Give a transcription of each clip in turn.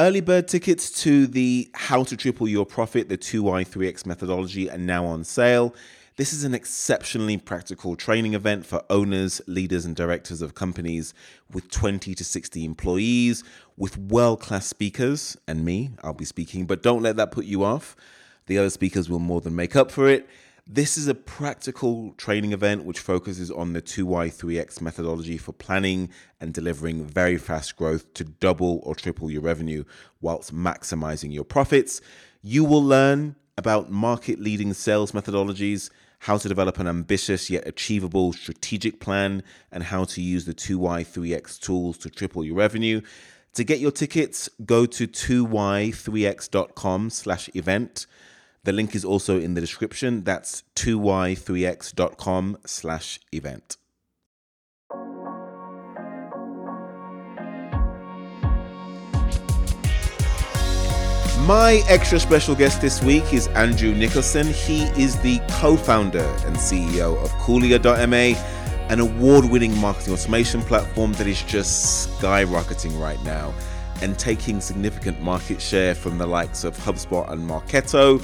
Early bird tickets to the How to Triple Your Profit, the 2Y3X methodology, are now on sale. This is an exceptionally practical training event for owners, leaders, and directors of companies with 20 to 60 employees, with world class speakers, and me, I'll be speaking, but don't let that put you off. The other speakers will more than make up for it. This is a practical training event which focuses on the 2Y3X methodology for planning and delivering very fast growth to double or triple your revenue whilst maximizing your profits. You will learn about market leading sales methodologies, how to develop an ambitious yet achievable strategic plan, and how to use the 2Y3X tools to triple your revenue. To get your tickets, go to 2y3x.com slash event. The link is also in the description. That's 2y3x.com slash event. My extra special guest this week is Andrew Nicholson. He is the co founder and CEO of Coolia.ma, an award winning marketing automation platform that is just skyrocketing right now and taking significant market share from the likes of HubSpot and Marketo.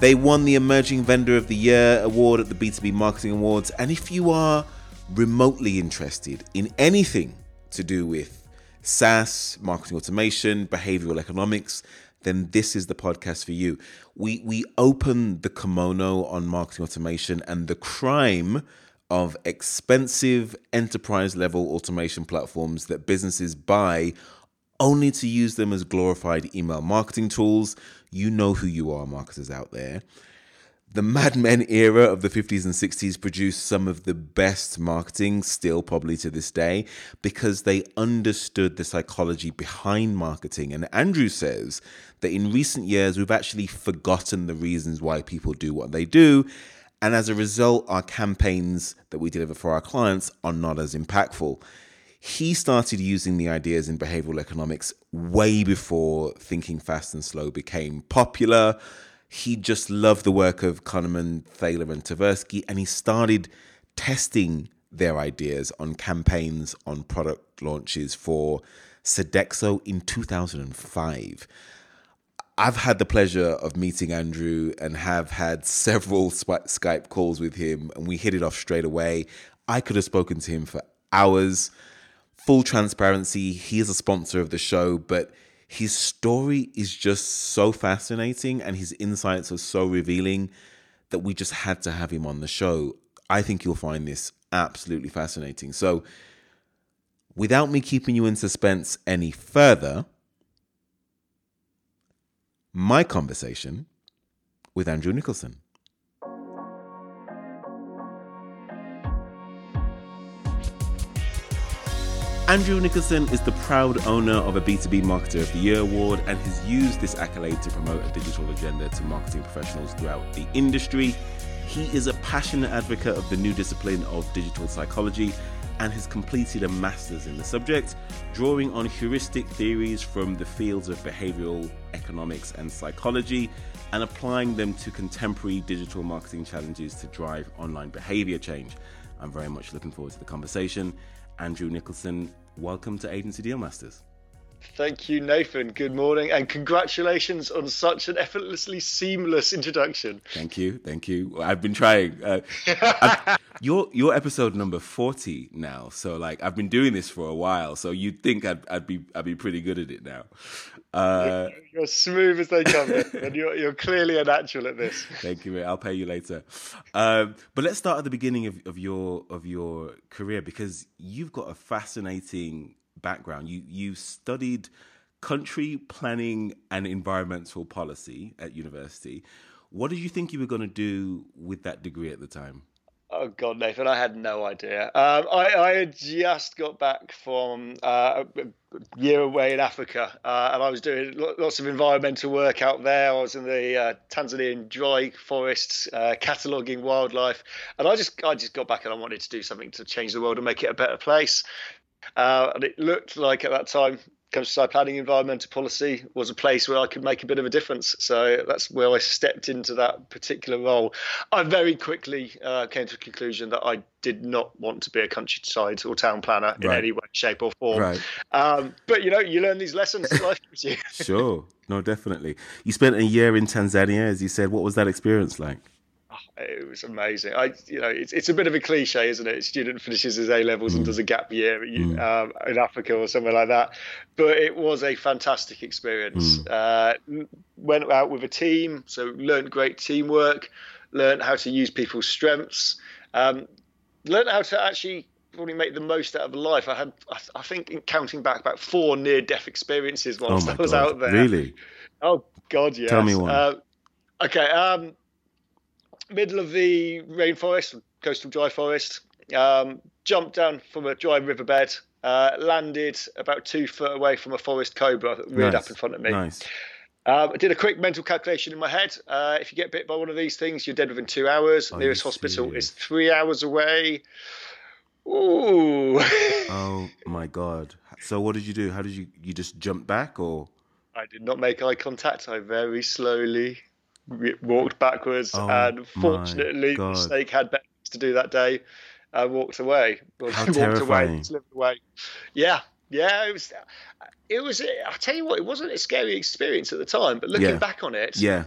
They won the Emerging Vendor of the Year award at the B2B Marketing Awards. And if you are remotely interested in anything to do with SaaS, marketing automation, behavioral economics, then this is the podcast for you. We we open the kimono on marketing automation and the crime of expensive enterprise level automation platforms that businesses buy only to use them as glorified email marketing tools. You know who you are, marketers out there. The Mad Men era of the 50s and 60s produced some of the best marketing, still probably to this day, because they understood the psychology behind marketing. And Andrew says that in recent years, we've actually forgotten the reasons why people do what they do. And as a result, our campaigns that we deliver for our clients are not as impactful. He started using the ideas in behavioral economics way before Thinking Fast and Slow became popular he just loved the work of Kahneman, Thaler, and Tversky, and he started testing their ideas on campaigns on product launches for Sodexo in 2005. I've had the pleasure of meeting Andrew and have had several Skype calls with him, and we hit it off straight away. I could have spoken to him for hours. Full transparency, he is a sponsor of the show, but his story is just so fascinating and his insights are so revealing that we just had to have him on the show. I think you'll find this absolutely fascinating. So, without me keeping you in suspense any further, my conversation with Andrew Nicholson. Andrew Nicholson is the proud owner of a B2B Marketer of the Year award and has used this accolade to promote a digital agenda to marketing professionals throughout the industry. He is a passionate advocate of the new discipline of digital psychology and has completed a master's in the subject, drawing on heuristic theories from the fields of behavioral economics and psychology and applying them to contemporary digital marketing challenges to drive online behavior change. I'm very much looking forward to the conversation. Andrew Nicholson, welcome to Agency Deal Masters. Thank you, Nathan. Good morning, and congratulations on such an effortlessly seamless introduction. Thank you, thank you. I've been trying. Uh, you're you're episode number forty now, so like I've been doing this for a while. So you'd think I'd I'd be I'd be pretty good at it now. Uh, you're smooth as they come, and you're you're clearly a natural at this. Thank you, mate. I'll pay you later. Um, but let's start at the beginning of, of your of your career because you've got a fascinating background. You you studied country planning and environmental policy at university. What did you think you were going to do with that degree at the time? Oh God, Nathan, I had no idea. Um, I, I, had just got back from uh, a year away in Africa, uh, and I was doing lots of environmental work out there. I was in the uh, Tanzanian dry forests, uh, cataloguing wildlife, and I just, I just got back and I wanted to do something to change the world and make it a better place. Uh, and it looked like at that time countryside planning, environmental policy was a place where I could make a bit of a difference. So that's where I stepped into that particular role. I very quickly uh, came to the conclusion that I did not want to be a countryside or town planner in right. any way, shape, or form. Right. Um, but you know, you learn these lessons life gives you. sure. No, definitely. You spent a year in Tanzania, as you said. What was that experience like? It was amazing. I, you know, it's it's a bit of a cliche, isn't it? A student finishes his A levels mm. and does a gap year mm. um, in Africa or somewhere like that. But it was a fantastic experience. Mm. Uh, went out with a team, so learned great teamwork, learned how to use people's strengths, um, learned how to actually probably make the most out of life. I had, I, think, counting back, about four near-death experiences whilst oh I was God. out there. Really? Oh God, yeah. Tell me one. Uh, okay. Um, middle of the rainforest, coastal dry forest. Um, jumped down from a dry riverbed, uh, landed about two foot away from a forest cobra that reared nice. up in front of me. Nice. Um, I did a quick mental calculation in my head. Uh, if you get bit by one of these things, you're dead within two hours. Are Nearest hospital is three hours away. Ooh. oh my god! So what did you do? How did you you just jump back or? I did not make eye contact. I very slowly walked backwards, oh, and fortunately, the snake had better to do that day. I walked away. How walked terrifying. away, away. Yeah, yeah. It was. It was. I tell you what, it wasn't a scary experience at the time, but looking yeah. back on it, yeah,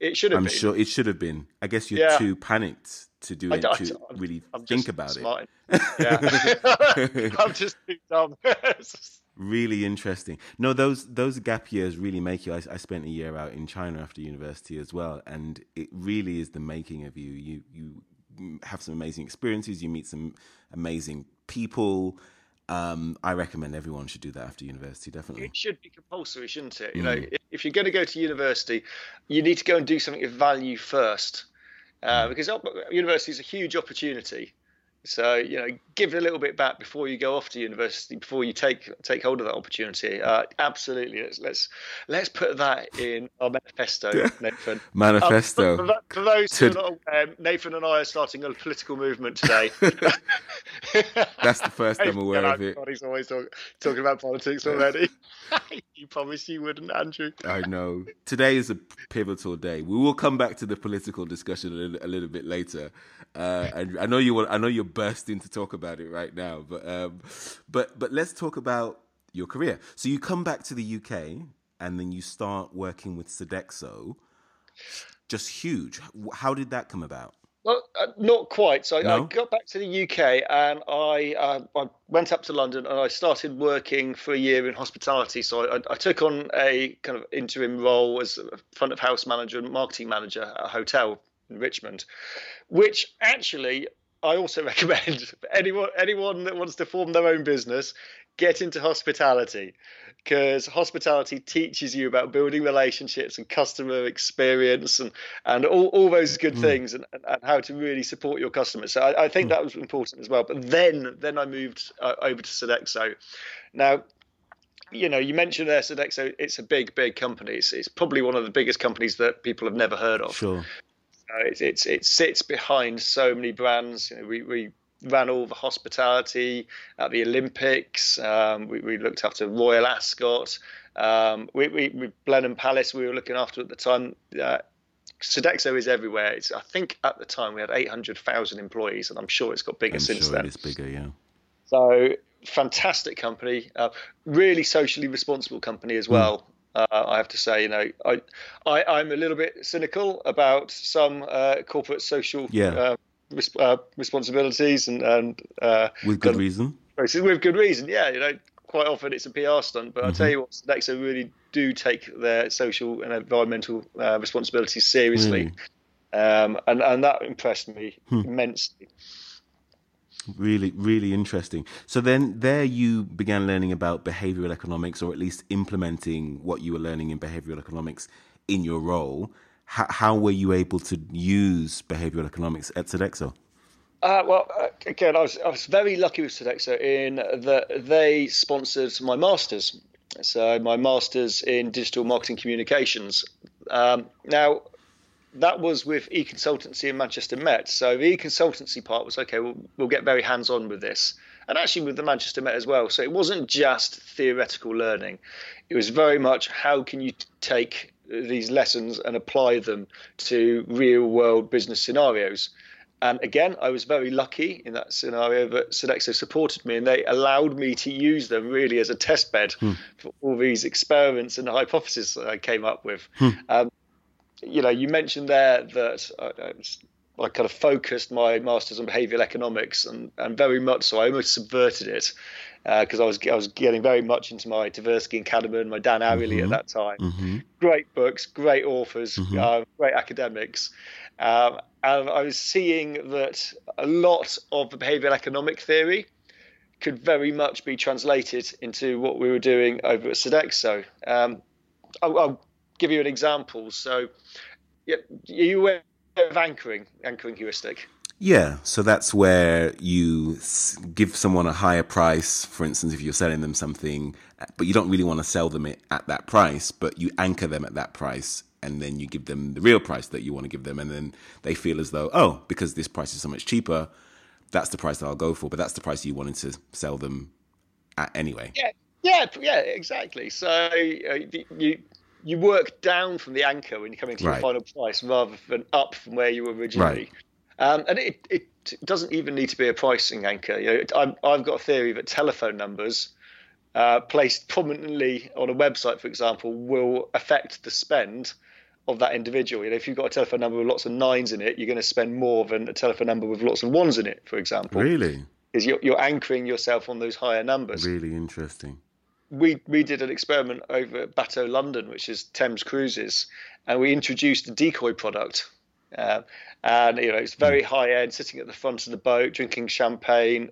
it should have. I'm been. sure it should have been. I guess you're yeah. too panicked to do it I, to I, really think about smart. it. Yeah, I'm just too dumb really interesting. No, those those gap years really make you. I, I, spent a year out in China after university as well, and it really is the making of you. You you have some amazing experiences. You meet some amazing people. Um, I recommend everyone should do that after university. Definitely, it should be compulsory, shouldn't it? You mm. know, if, if, you're going to go to university, you need to go and do something of value first, uh, mm. because university is a huge opportunity. So you know, give it a little bit back before you go off to university, before you take take hold of that opportunity. Uh, absolutely, let's, let's let's put that in our manifesto, Nathan. manifesto. Um, for, for, for, those to... who are not aware, Nathan and I are starting a political movement today. That's the first I'm aware of it. He's always talk, talking about politics already. you promised you wouldn't, Andrew. I know. Today is a pivotal day. We will come back to the political discussion a little, a little bit later. Uh, and I know you want. I know you're bursting to talk about it right now, but um, but but let's talk about your career. So you come back to the UK, and then you start working with Sodexo. Just huge. How did that come about? Well, uh, not quite. So no? I got back to the UK and I, uh, I went up to London and I started working for a year in hospitality. So I, I, took on a kind of interim role as front of house manager and marketing manager at a hotel in Richmond, which actually I also recommend anyone anyone that wants to form their own business get into hospitality because hospitality teaches you about building relationships and customer experience and and all, all those good mm. things and, and how to really support your customers so I, I think mm. that was important as well but then then I moved uh, over to Sodexo now you know, you mentioned there Sodexo. It's a big, big company. It's, it's, probably one of the biggest companies that people have never heard of. Sure. Uh, it, it's it sits behind so many brands. You know, we we ran all the hospitality at the Olympics. Um, we, we looked after Royal Ascot. Um, we, we, we Blenheim Palace we were looking after at the time. Uh, Sodexo is everywhere. It's, I think at the time we had 800,000 employees, and I'm sure it's got bigger I'm since sure then. It is bigger, yeah. So fantastic company, uh, really socially responsible company as well. Mm. Uh, I have to say, you know, I, I am a little bit cynical about some uh, corporate social yeah. Uh, res- uh, responsibilities and and uh, with good reason. With good reason, yeah. You know, quite often it's a PR stunt, but mm-hmm. I tell you what, Sodexo really do take their social and environmental responsibilities seriously, um, and and that impressed me hmm. immensely. Really, really interesting. So then, there you began learning about behavioral economics, or at least implementing what you were learning in behavioral economics in your role. How, how were you able to use behavioral economics at Sodexo? Uh, well, uh, again, I was I was very lucky with Sodexo in that they sponsored my masters. So my masters in digital marketing communications. Um, now, that was with e-consultancy in Manchester Met. So the e-consultancy part was okay. We'll, we'll get very hands-on with this, and actually with the Manchester Met as well. So it wasn't just theoretical learning; it was very much how can you take these lessons and apply them to real world business scenarios. And again, I was very lucky in that scenario that Sodexo supported me and they allowed me to use them really as a test bed hmm. for all these experiments and hypotheses that I came up with. Hmm. Um, you know, you mentioned there that I, I, kind of focused my masters on behavioural economics, and, and very much so. I almost subverted it because uh, I was I was getting very much into my Tversky and Kahneman, my Dan Ariely mm-hmm. at that time. Mm-hmm. Great books, great authors, mm-hmm. uh, great academics. Um, and I was seeing that a lot of the behavioural economic theory could very much be translated into what we were doing over at Sodexo. Um, I'll, I'll, give you an example. So, yeah, you were of anchoring, anchoring heuristic. Yeah, so that's where you give someone a higher price. For instance, if you're selling them something, but you don't really want to sell them it at that price, but you anchor them at that price, and then you give them the real price that you want to give them, and then they feel as though, oh, because this price is so much cheaper, that's the price that I'll go for. But that's the price you wanted to sell them at anyway. Yeah, yeah, yeah, exactly. So uh, you you work down from the anchor when you're coming to right. your final price rather than up from where you were originally. Right. Um, and it, it doesn't even need to be a pricing anchor. You know, i have got a theory that telephone numbers uh, placed prominently on a website, for example, will affect the spend of that individual. You know, if you've got a telephone number with lots of nines in it, you're going to spend more than a telephone number with lots of ones in it, for example. Really? Because you're, you're anchoring yourself on those higher numbers. Really interesting. We we did an experiment over at Bateau London, which is Thames Cruises, and we introduced a decoy product uh, and you know it's very hmm. high end, sitting at the front of the boat, drinking champagne.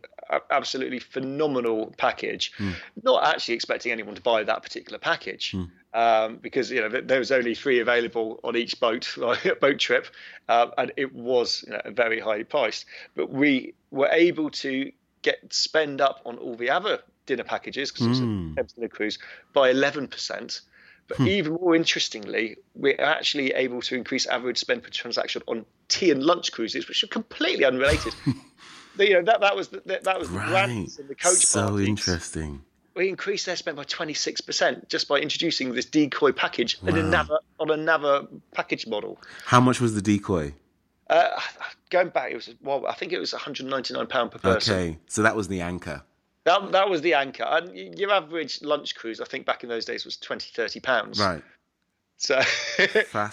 Absolutely phenomenal package. Mm. Not actually expecting anyone to buy that particular package. Mm. Um, because you know there was only three available on each boat boat trip, uh, and it was you know, very highly priced. But we were able to get spend up on all the other dinner packages because mm. it a hmm. dinner cruise by eleven percent. But hmm. even more interestingly, we're actually able to increase average spend per transaction on tea and lunch cruises, which are completely unrelated. you know that that was the, that was right. the and the coach so parties. interesting. We increased their spend by twenty six percent just by introducing this decoy package wow. another on another package model. How much was the decoy? Uh, going back, it was well, I think it was one hundred ninety nine pound per person. Okay, so that was the anchor. That that was the anchor. And your average lunch cruise, I think, back in those days was 20, 30 pounds. Right. So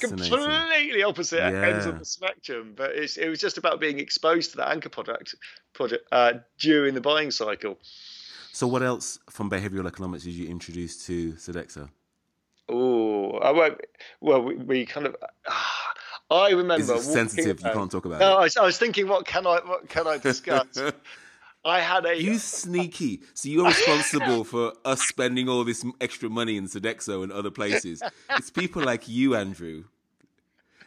completely opposite yeah. ends of the spectrum. But it was just about being exposed to that anchor product project uh, during the buying cycle. So, what else from behavioral economics did you introduce to Sodexo? Oh, well, we, we kind of. Uh, I remember. Sensitive? you can't talk about no, it. I was, I was thinking, what can I, what can I discuss? I had a. You uh, sneaky. So you're responsible for us spending all this extra money in Sodexo and other places. it's people like you, Andrew.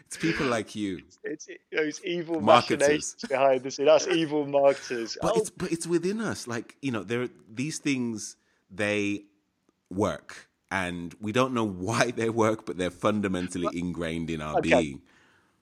It's people like you. It's, it's those evil marketers behind the scene. That's evil marketers. But oh. it's but it's within us. Like you know, there these things they work, and we don't know why they work, but they're fundamentally ingrained in our okay. being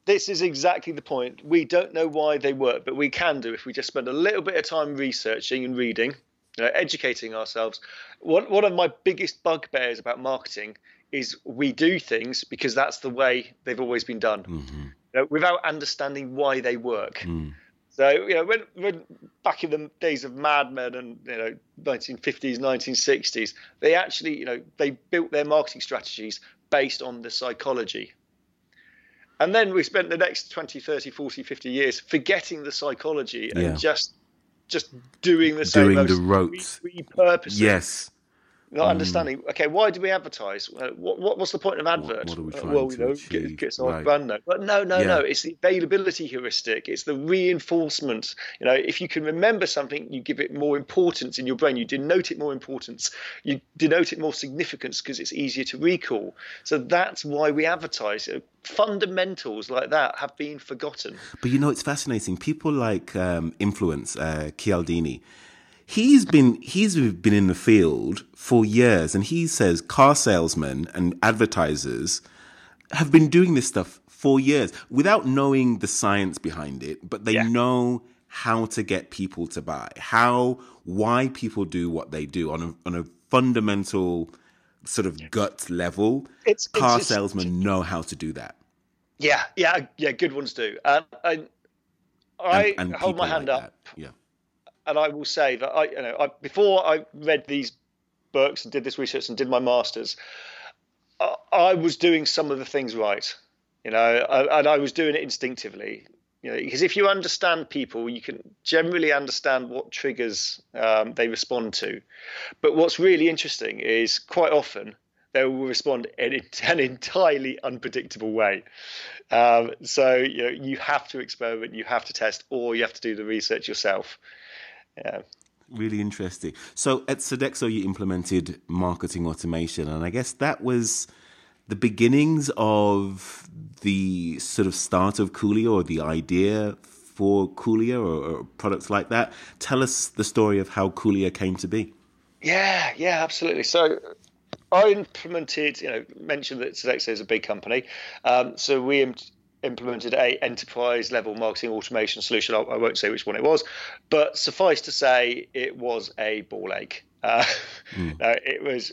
this is exactly the point. We don't know why they work, but we can do if we just spend a little bit of time researching and reading, you know, educating ourselves. One, one of my biggest bugbears about marketing is we do things because that's the way they've always been done, mm-hmm. you know, without understanding why they work. Mm. So you know, when, when back in the days of Mad Men and you know 1950s, 1960s, they actually you know they built their marketing strategies based on the psychology and then we spent the next 20 30 40 50 years forgetting the psychology and yeah. just just doing the same doing the ropes. repurposing. Yes not mm. understanding. Okay, why do we advertise? Uh, what, what, what's the point of advert? What, what are we uh, well, you know, achieve? Get, get right. brand name. But no, no, yeah. no. It's the availability heuristic. It's the reinforcement. You know, if you can remember something, you give it more importance in your brain. You denote it more importance. You denote it more significance because it's easier to recall. So that's why we advertise. Fundamentals like that have been forgotten. But you know, it's fascinating. People like um, influence uh, Cialdini he's been he's been in the field for years and he says car salesmen and advertisers have been doing this stuff for years without knowing the science behind it but they yeah. know how to get people to buy, how why people do what they do on a on a fundamental sort of gut level. It's, car it's, salesmen it's, know how to do that. Yeah, yeah, yeah. Good ones do. Uh, and I, I and, and hold my hand like up. That. Yeah. And I will say that I, you know, I, before I read these books and did this research and did my masters, I, I was doing some of the things right, you know, and I was doing it instinctively. You know, because if you understand people, you can generally understand what triggers um, they respond to. But what's really interesting is quite often they will respond in an entirely unpredictable way. Um, so you know, you have to experiment, you have to test, or you have to do the research yourself. Yeah. Really interesting. So at Sodexo, you implemented marketing automation, and I guess that was the beginnings of the sort of start of Coolio or the idea for Coolio or, or products like that. Tell us the story of how Coolio came to be. Yeah, yeah, absolutely. So I implemented, you know, mentioned that Sodexo is a big company. Um, so we implemented a enterprise level marketing automation solution. I, I, won't say which one it was, but suffice to say, it was a ball ache. Uh, mm. uh, it was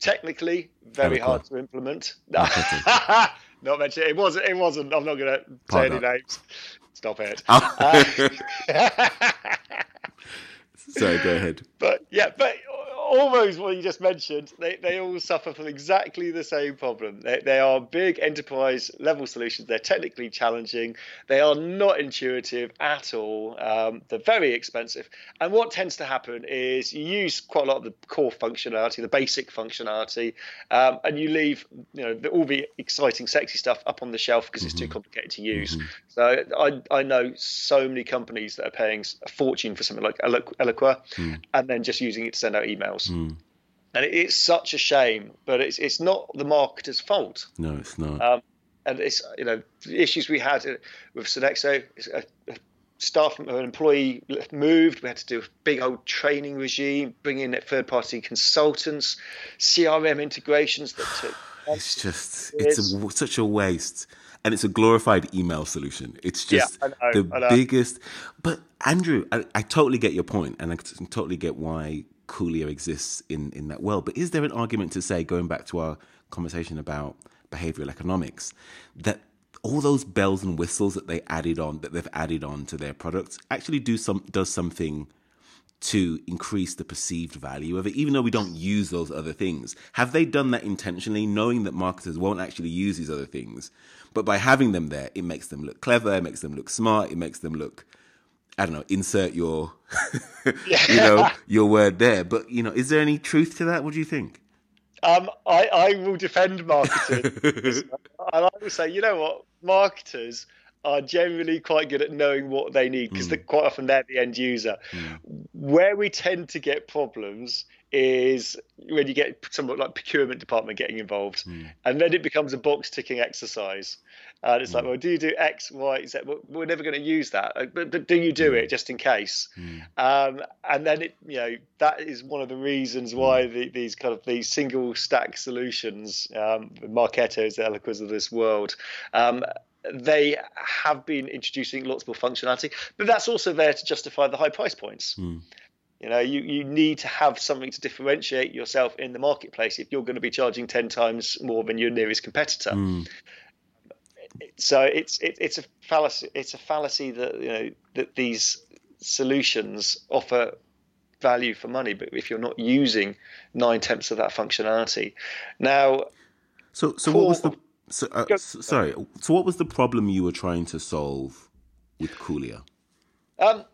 technically very hard to implement. not mention it wasn't. It wasn't. I'm not going to say any names. Stop it. Oh. Uh, Sorry, go ahead. But yeah, but almost what you just mentioned, they, they all suffer from exactly the same problem. They, they are big enterprise level solutions. They're technically challenging. They are not intuitive at all. Um, they're very expensive. And what tends to happen is you use quite a lot of the core functionality, the basic functionality, um, and you leave you know the, all the exciting, sexy stuff up on the shelf because mm-hmm. it's too mm-hmm. complicated to use. Mm-hmm. So I, I know so many companies that are paying a fortune for something like Eloqua mm. and then just using it to send out emails Mm. And it's such a shame, but it's it's not the marketer's fault. No, it's not. Um, and it's you know the issues we had with Sodexo. A, a staff, an employee moved. We had to do a big old training regime, bring in third party consultants, CRM integrations that took. It's just it's a, such a waste and it's a glorified email solution. It's just yeah, know, the biggest. But Andrew, I, I, totally get your point, and I totally get why Coolio exists in, in that world. But is there an argument to say, going back to our conversation about behavioral economics, that all those bells and whistles that they added on, that they've added on to their products, actually do some does something to increase the perceived value of it, even though we don't use those other things. Have they done that intentionally, knowing that marketers won't actually use these other things? But by having them there, it makes them look clever, it makes them look smart, it makes them look I don't know, insert your, you know, your word there. But you know, is there any truth to that? What do you think? Um, I, I will defend marketing, and I will say, you know what, marketers are generally quite good at knowing what they need because mm. quite often they're the end user. Mm. Where we tend to get problems is when you get someone like procurement department getting involved, mm. and then it becomes a box ticking exercise. And it's mm. like, well, do you do X, Y, Z? Well, we're never going to use that, but, but do you do mm. it just in case? Mm. Um, and then it, you know, that is one of the reasons why mm. the, these kind of these single stack solutions, um, the Marketos, the Eloquas of this world, um, they have been introducing lots more functionality, but that's also there to justify the high price points. Mm. You know, you, you need to have something to differentiate yourself in the marketplace if you're going to be charging 10 times more than your nearest competitor. Mm. So it's it, it's a fallacy. It's a fallacy that you know that these solutions offer value for money, but if you're not using nine tenths of that functionality, now. So so core, what was the so, uh, sorry? So what was the problem you were trying to solve with Coolia? Um,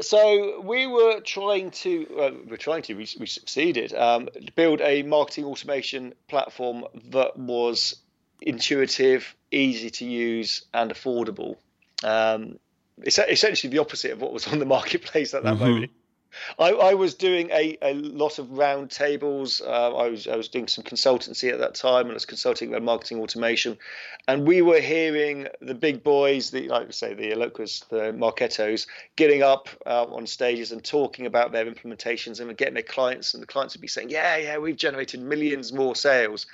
so we were trying to uh, we're trying to we, we succeeded um, build a marketing automation platform that was intuitive easy to use and affordable um, it's essentially the opposite of what was on the marketplace at that mm-hmm. moment I, I, was doing a, a lot of round tables. Uh, I was I was doing some consultancy at that time, and I was consulting about marketing automation. And we were hearing the big boys, the like I say, the Eloquas, the Marketos, getting up uh, on stages and talking about their implementations and getting their clients, and the clients would be saying, "Yeah, yeah, we've generated millions more sales."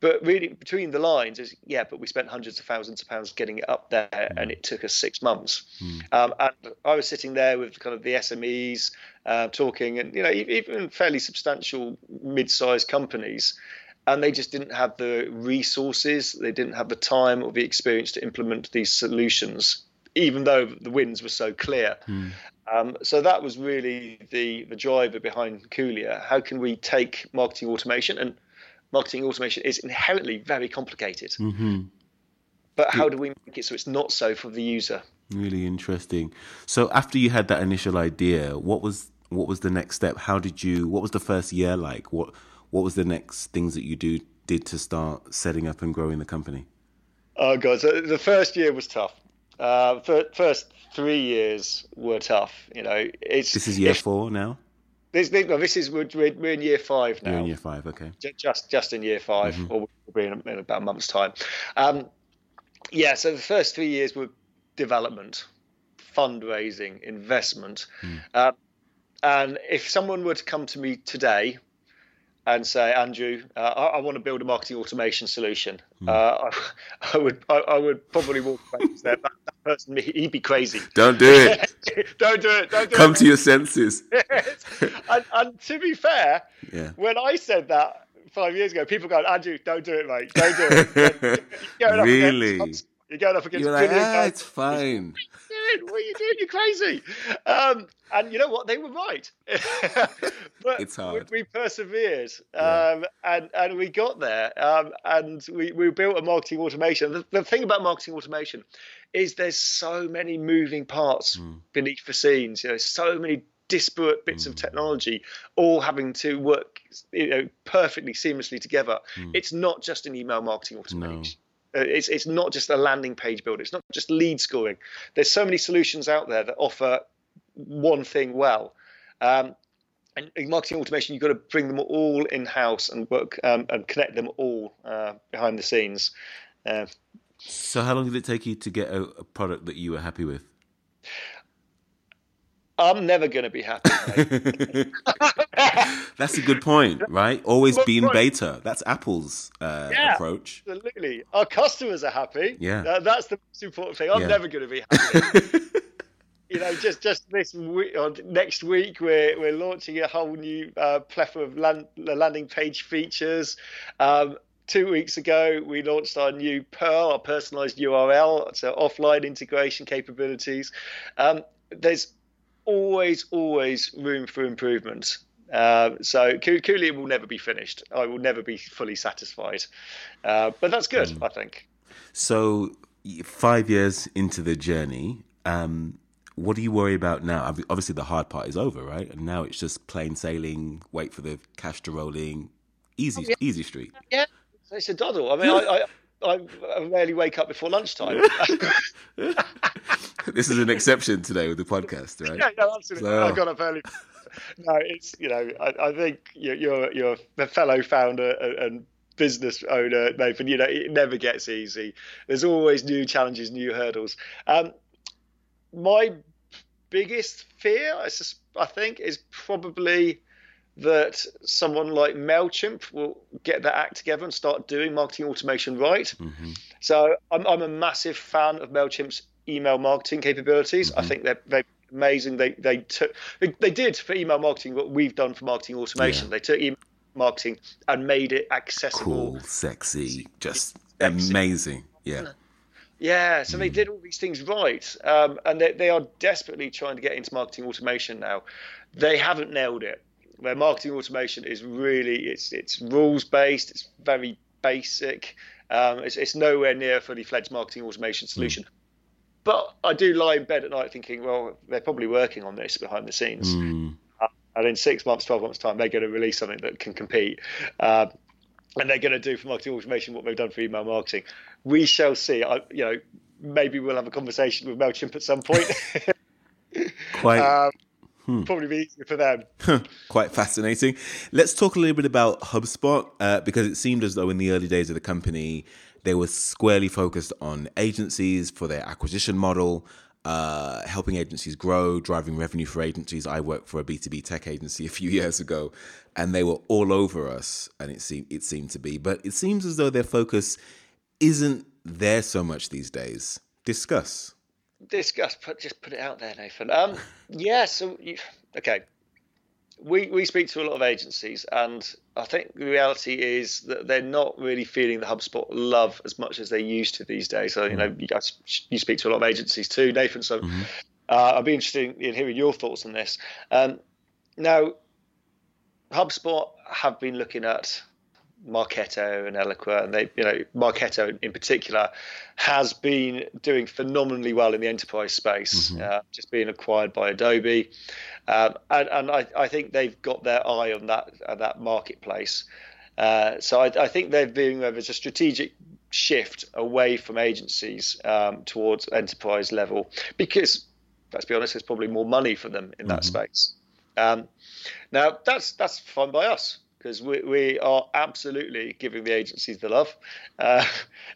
But really, between the lines is yeah, but we spent hundreds of thousands of pounds getting it up there, mm. and it took us six months. Mm. Um, and I was sitting there with kind of the SMEs uh, talking, and you know, even fairly substantial mid-sized companies, and they just didn't have the resources, they didn't have the time or the experience to implement these solutions, even though the wins were so clear. Mm. Um, so that was really the the driver behind Coolia. How can we take marketing automation and marketing automation is inherently very complicated. Mm-hmm. But how do we make it so it's not so for the user? Really interesting. So after you had that initial idea, what was what was the next step? How did you? What was the first year like? What what was the next things that you do did to start setting up and growing the company? Oh god, so the first year was tough. Uh, first three years were tough. You know, it's this is year four now. This, this is we're, we're in year five now. You're in year five, okay. Just just in year 5 mm-hmm. or we'll be in, in, about a month's time. Um, yeah, so the first three years were development, fundraising, investment. Mm. Uh, and if someone were to come to me today and say, Andrew, uh, I, I, want to build a marketing automation solution. Mm. Uh, I, I, would I, I, would probably walk away there. That, that, person, he'd be crazy. Don't do it. don't do it. Don't do Come it. to your senses. and, and, to be fair, yeah. when I said that five years ago, people go, Andrew, don't do it, mate. Don't do it. You're really? Against, you're going up against You're like, ah, it's fine doing? What are you doing? You're crazy. Um, and you know what? They were right. but it's hard. We, we persevered, um, yeah. and and we got there, um, and we, we built a marketing automation. The, the, thing about marketing automation is there's so many moving parts mm. beneath the scenes. You know, so many disparate bits mm. of technology all having to work you know perfectly seamlessly together mm. it's not just an email marketing automation it's it's not just a landing page builder. It's not just lead scoring. There's so many solutions out there that offer one thing well. Um, and in marketing automation, you've got to bring them all in house and work um, and connect them all uh, behind the scenes. Uh, so, how long did it take you to get a, a product that you were happy with? I'm never going to be happy. That's a good point, right? Always being point. beta. That's Apple's uh, yeah, approach. Absolutely. Our customers are happy. Yeah. Uh, that's the most important thing. I'm yeah. never going to be happy. you know, just just this week or next week, we're we're launching a whole new uh, plethora of land, landing page features. Um, two weeks ago, we launched our new PURL, our personalized URL, so offline integration capabilities. Um, there's always, always room for improvement. Uh, so Coolia will never be finished. I will never be fully satisfied, uh, but that's good, mm. I think. So five years into the journey, um, what do you worry about now? Obviously, the hard part is over, right? And now it's just plain sailing. Wait for the cash to roll in. Easy, oh, yeah. easy street. Yeah, it's a doddle. I mean, I, I, I rarely wake up before lunchtime. this is an exception today with the podcast, right? Yeah, yeah, absolutely. So... I got up early. No, it's you know, I, I think you're, you're you're a fellow founder and business owner, Nathan. You know, it never gets easy. There's always new challenges, new hurdles. Um, my biggest fear, I, I think, is probably that someone like MailChimp will get their act together and start doing marketing automation right. Mm-hmm. So I'm, I'm, a massive fan of MailChimp's email marketing capabilities. Mm-hmm. I think they're, they're amazing. They they took they, they, did for email marketing what we've done for marketing automation. Yeah. They took email marketing and made it accessible, cool, sexy, just sexy. amazing. Yeah. Yeah, so mm. they did all these things right, um, and they, they are desperately trying to get into marketing automation now. They haven't nailed it where marketing automation is really it's it's rules based, it's very basic. Um, it's, it's nowhere near a fully fledged marketing automation solution. Mm. But I do lie in bed at night thinking, well, they're probably working on this behind the scenes. Mm. Uh, and in six months, 12 months' time, they're going to release something that can compete. Uh, and they're going to do for marketing automation what they've done for email marketing. We shall see. I, you know, maybe we'll have a conversation with Mailchimp at some point. Quite. um, Hmm. Probably be easier for them. Quite fascinating. Let's talk a little bit about HubSpot uh, because it seemed as though in the early days of the company, they were squarely focused on agencies for their acquisition model. uh, helping agencies grow, driving revenue for agencies. I worked for a B2B tech agency a few years ago, and they were all over us, and it seemed it seemed to be. But it seems as though their focus isn't there so much these days. Discuss. Discuss. Put just put it out there, Nathan. Um, yeah. So you, okay, we we speak to a lot of agencies, and I think the reality is that they're not really feeling the HubSpot love as much as they used to these days. So you know, you, you speak to a lot of agencies too, Nathan. So mm-hmm. uh, I'd be interested in hearing your thoughts on this. Um, now, HubSpot have been looking at Marketo and Eloqua, and they, you know, Marketo in particular has been doing phenomenally well in the enterprise space, mm-hmm. uh, just being acquired by Adobe, um, and, and I, I, think they've got their eye on that uh, that marketplace. Uh, so I, I, think they're viewing there as a strategic shift away from agencies um, towards enterprise level because, let's be honest, there's probably more money for them in that mm-hmm. space. Um, now that's that's fine by us because we, we are absolutely giving the agencies the love. Uh,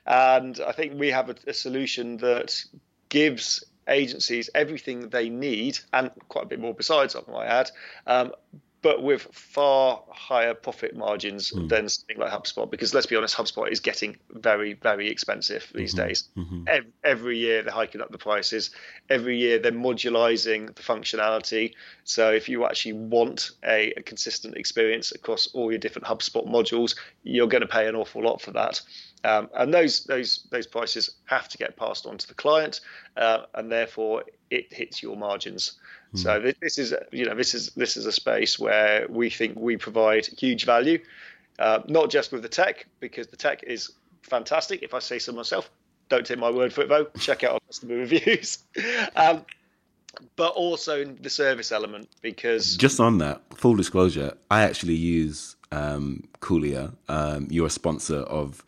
and I think we have a, a, solution that gives agencies everything they need and quite a bit more besides, I might add, um, but with far higher profit margins mm. than something like HubSpot. Because let's be honest, HubSpot is getting very, very expensive these mm-hmm. days. Mm-hmm. Every, every, year they're hiking up the prices. Every year they're modularizing the functionality. So if you actually want a, a consistent experience across all your different HubSpot modules, you're going to pay an awful lot for that. Um, and those those those prices have to get passed on to the client, uh, and therefore it hits your margins. Mm. So this is you know this is this is a space where we think we provide huge value, uh, not just with the tech because the tech is fantastic. If I say so myself, don't take my word for it though. Check out our customer reviews. um, but also in the service element because just on that full disclosure, I actually use um, Coolia. Um, you're a sponsor of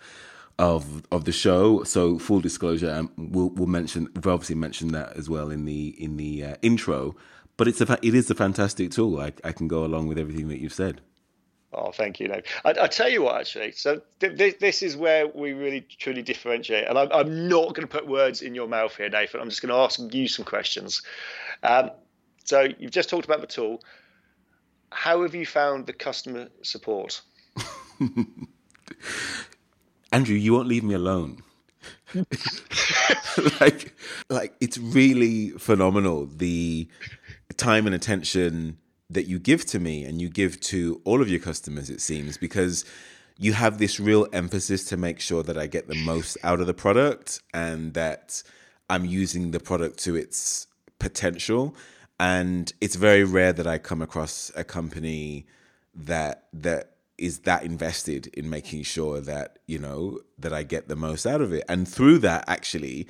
of of the show. So full disclosure, um, we'll we'll mention we've obviously mentioned that as well in the in the uh, intro. But it's a it is a fantastic tool. I, I can go along with everything that you've said. Oh, thank you. No, I, I tell you what, actually. So th- th- this is where we really truly differentiate, and I'm, I'm not going to put words in your mouth here, Nathan. I'm just going to ask you some questions. Um, so you've just talked about the tool. How have you found the customer support? Andrew, you won't leave me alone. like, like it's really phenomenal the time and attention that you give to me and you give to all of your customers. It seems because you have this real emphasis to make sure that I get the most out of the product and that I'm using the product to its potential. And it's very rare that I come across a company that that is that invested in making sure that you know that I get the most out of it. And through that, actually,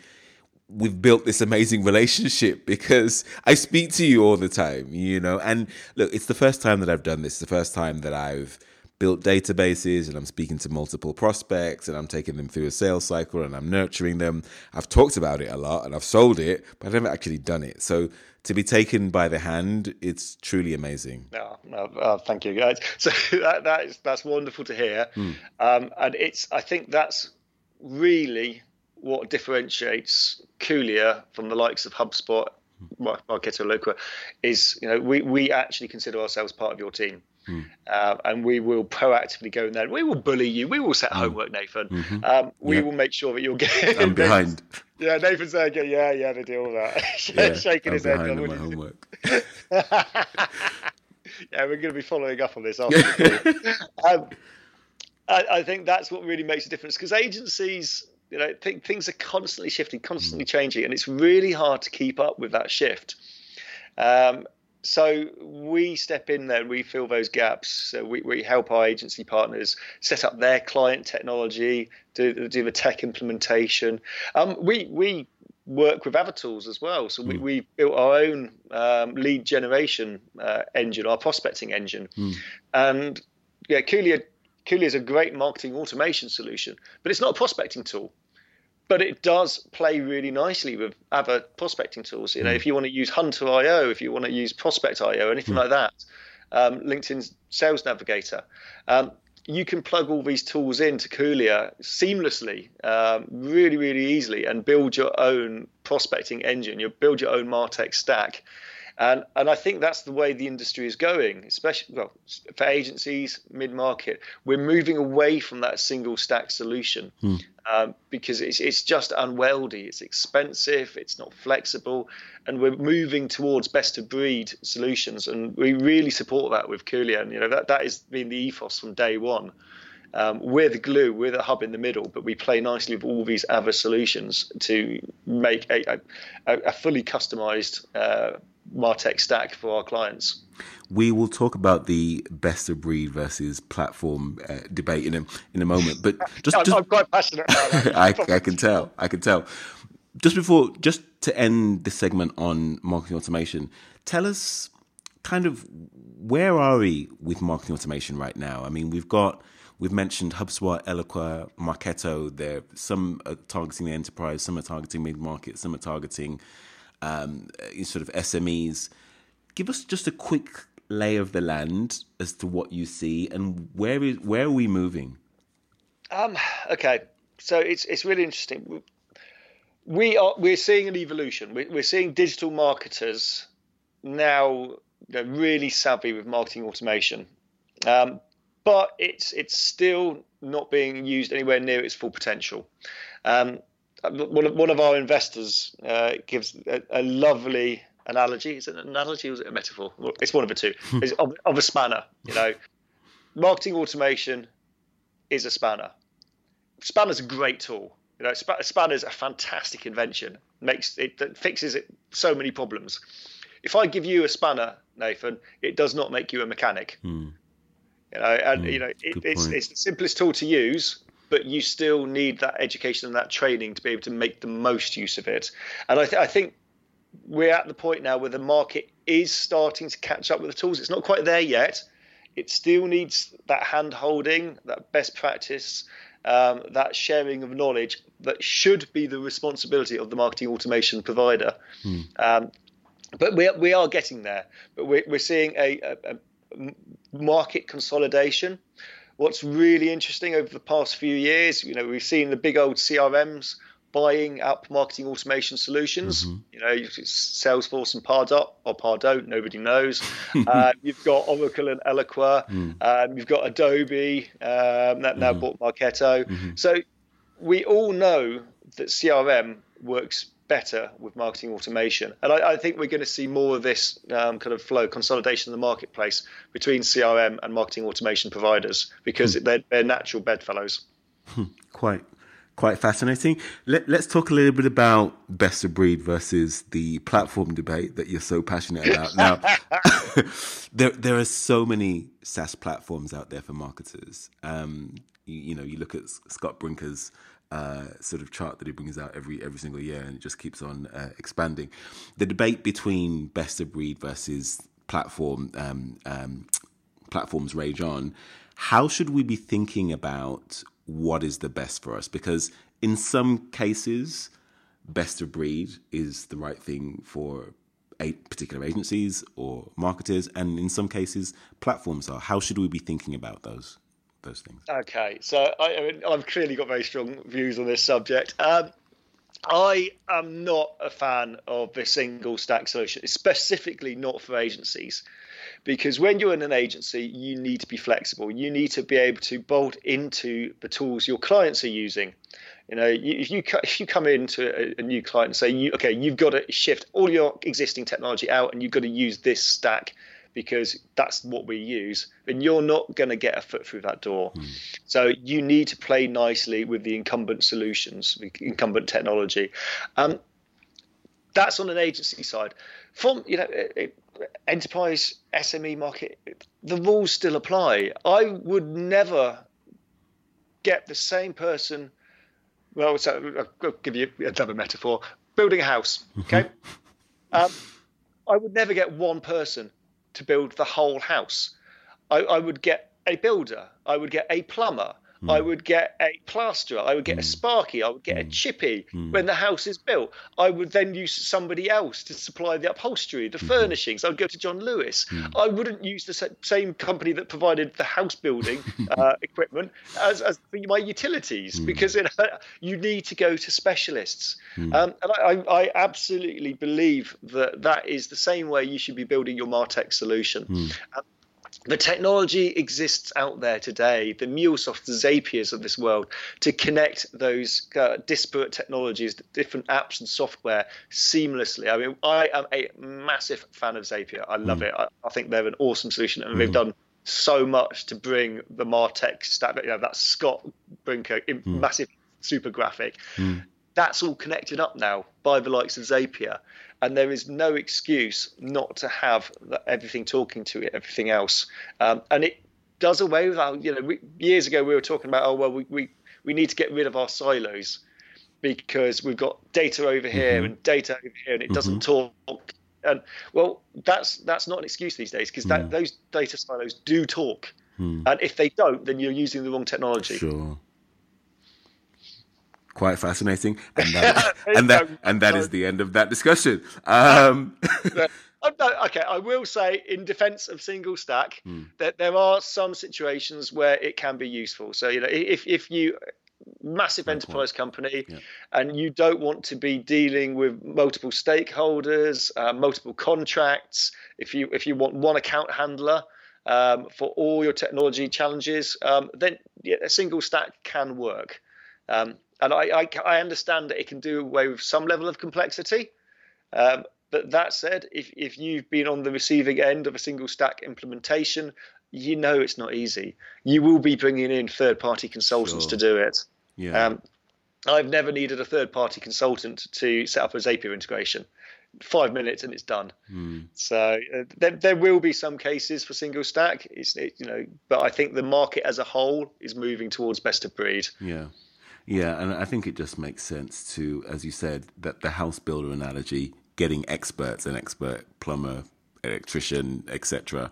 we've built this amazing relationship because I speak to you all the time, you know. And look, it's the first time that I've done this. The first time that I've built databases and I'm speaking to multiple prospects and I'm taking them through a sales cycle and I'm nurturing them. I've talked about it a lot and I've sold it, but I've never actually done it. So to be taken by the hand, it's truly amazing. No, no uh, thank you, guys. So that, that is that's wonderful to hear, mm. um, and it's I think that's really what differentiates Coolia from the likes of HubSpot, Marketo, Eloqua, is you know we we actually consider ourselves part of your team. Mm. Uh, and we will proactively go in there. We will bully you. We will set mm. homework, Nathan. Mm-hmm. Um, we yeah. will make sure that you're getting. I'm behind. Yeah, Nathan's saying, yeah, yeah, they do all that. yeah, Shaking I'm his head. On my homework. yeah, we're going to be following up on this after. um, I, I, think that's what really makes a difference because agencies, you know, th- things are constantly shifting, constantly mm. changing, and it's really hard to keep up with that shift. Um, so we step in there, we fill those gaps. So we, we help our agency partners set up their client technology, do, do the tech implementation. Um, we we work with other tools as well. So we, mm. we built our own um, lead generation uh, engine, our prospecting engine, mm. and yeah, Coolia Coolia is a great marketing automation solution, but it's not a prospecting tool but it does play really nicely with other prospecting tools. You know, mm. if you want to use Hunter.io, if you want to use Prospect.io, anything mm. like that, um, LinkedIn's Sales Navigator. Um, you can plug all these tools into Coolia seamlessly, um, really, really easily, and build your own prospecting engine. You build your own Martech stack, and and I think that's the way the industry is going, especially well for agencies, mid market. We're moving away from that single stack solution hmm. Um, because it's it's just unwieldy, it's expensive, it's not flexible, and we're moving towards best of breed solutions, and we really support that with Coolia. And you know that that has been the ethos from day one. Um, we're the glue, we're the hub in the middle, but we play nicely with all these other solutions to make a, a, a fully customized uh, Martech stack for our clients. We will talk about the best of breed versus platform uh, debate in a in a moment, but just, I'm, just I'm quite passionate I, I can tell. I can tell. Just before, just to end this segment on marketing automation, tell us kind of where are we with marketing automation right now? I mean, we've got we've mentioned HubSpot, Eloqua, Marketo. There, some are targeting the enterprise, some are targeting mid market, some are targeting um, uh, sort of SMEs. Give us just a quick lay of the land as to what you see and where is where are we moving? Um, okay, so it's it's really interesting. We are we're seeing an evolution. We're seeing digital marketers now really savvy with marketing automation, um, but it's it's still not being used anywhere near its full potential. Um, one of, one of our investors uh, gives a, a, lovely analogy. Is it an analogy or is it a metaphor? It's one of the two. Hmm. of, of, a spanner. You know, marketing automation is a spanner. Spanner's a great tool. You know, a spanner is a fantastic invention. Makes it fixes it so many problems. If I give you a spanner, Nathan, it does not make you a mechanic. Mm. You know, and mm, you know, it, it's it's the simplest tool to use but you still need that education and that training to be able to make the most use of it. And I, th- I think we're at the point now where the market is starting to catch up with the tools. It's not quite there yet. It still needs that hand holding, that best practice, um, that sharing of knowledge that should be the responsibility of the marketing automation provider. Hmm. Um, but we, we are getting there. But we're, we're seeing a, a, a market consolidation what's really interesting over the past few years, you know, we've seen the big old CRMs buying up marketing automation solutions. Mm-hmm. You know, Salesforce and Pardot or Pardot, nobody knows. uh, you've got Oracle and Eloqua. Mm. Um, you've got Adobe um, that now mm-hmm. bought Marketo. Mm-hmm. So we all know that CRM works better with marketing automation. And I, I think we're going to see more of this um, kind of flow consolidation in the marketplace between CRM and marketing automation providers because hmm. they're, they're, natural bedfellows. Hmm. Quite. Quite fascinating. Let, us talk a little bit about best of breed versus the platform debate that you're so passionate about. Now, there there are so many SaaS platforms out there for marketers. Um, you know, you look at Scott Brinker's uh, sort of chart that he brings out every every single year, and it just keeps on uh, expanding. The debate between best of breed versus platform um, um, platforms rage on. How should we be thinking about what is the best for us? Because in some cases, best of breed is the right thing for eight particular agencies or marketers, and in some cases, platforms are. How should we be thinking about those? Those things. Okay, so I, I mean, I've clearly got very strong views on this subject. Um, I am not a fan of the single stack solution, specifically not for agencies, because when you're in an agency, you need to be flexible. You need to be able to bolt into the tools your clients are using. You know, if you if you come into a, new client and say, you, okay, you've got to shift all your existing technology out and you've got to use this stack because that's what we use, then you're not going to get a foot through that door. Mm. So you need to play nicely with the incumbent solutions, the incumbent technology. Um, that's on an agency side. From you know, it, enterprise SME market, the rules still apply. I would never get the same person. Well, so I'll give you another metaphor: building a house. Okay. um, I would never get one person to build the whole house. I, I would get a builder, I would get a plumber, Mm. I would get a plasterer. I would get mm. a sparky. I would get mm. a chippy. Mm. When the house is built, I would then use somebody else to supply the upholstery, the furnishings. I would go to John Lewis. I wouldn't use the same company that provided the house building uh, equipment as, as my utilities because it, you need to go to specialists. Um, and I, I, absolutely believe that that is the same way you should be building your Martech solution. Um, the technology exists out there today, the MuleSoft, Zapiers of this world, to connect those uh, disparate technologies, different apps and software seamlessly. I mean, I am a massive fan of Zapier. I love mm. it. I, I, think they're an awesome solution, and mm. they've done so much to bring the Martech stack. You know, that Scott Brinker mm. massive super graphic. Mm. That's all connected up now by the likes of Zapier and there is no excuse not to have everything talking to it, everything else. Um, and it does away with our, you know, we, years ago we were talking about, oh, well, we, we, we need to get rid of our silos because we've got data over here mm-hmm. and data over here and it doesn't mm-hmm. talk. And well, that's that's not an excuse these days because mm. those data silos do talk. Mm. And if they don't, then you're using the wrong technology. Sure quite fascinating, and that and that and that is the end of that discussion. Um, okay, I will say in defence of single stack hmm. that there are some situations where it can be useful. So you know, if if you massive enterprise company yeah. and you don't want to be dealing with multiple stakeholders uh, multiple contracts if you if you want one account handler um, for all your technology challenges um, then yeah, a single stack can work um, and I, I, I, understand that it can do away with some level of complexity. Um, but that said, if, if you've been on the receiving end of a single stack implementation, you know it's not easy. You will be bringing in third party consultants sure. to do it. Yeah. Um, I've never needed a third party consultant to set up a Zapier integration. Five minutes and it's done. Mm. So uh, there, there will be some cases for single stack. It's it, you know, but I think the market as a whole is moving towards best of breed. Yeah. Yeah, and I think it just makes sense to, as you said, that the house builder analogy, getting experts, an expert plumber, electrician, etc.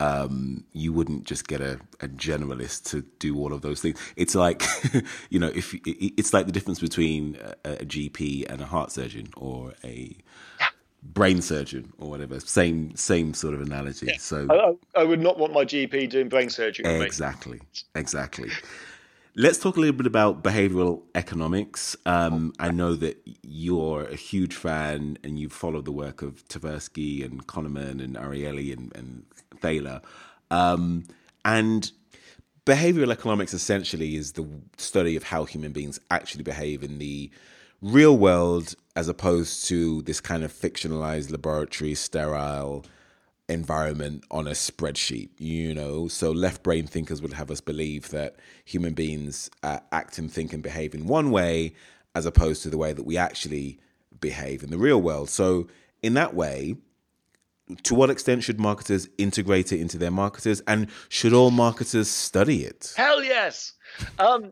Um, you wouldn't just get a, a, generalist to do all of those things. It's like, you know, if it's like the difference between a, a GP and a heart surgeon, or a brain surgeon, or whatever. Same same sort of analogy. Yeah. So I, I, would not want my GP doing brain surgery. Exactly, exactly. Let's talk a little bit about behavioral economics. Um, I know that you're a huge fan and you follow the work of Tversky and Kahneman and Ariely and, and Thaler. Um, and behavioral economics essentially is the study of how human beings actually behave in the real world as opposed to this kind of fictionalized laboratory, sterile, environment on a spreadsheet, you know. So left brain thinkers would have us believe that human beings uh, act and think and behave in one way as opposed to the way that we actually behave in the real world. So in that way, to what extent should marketers integrate it into their marketers and should all marketers study it? Hell yes. Um,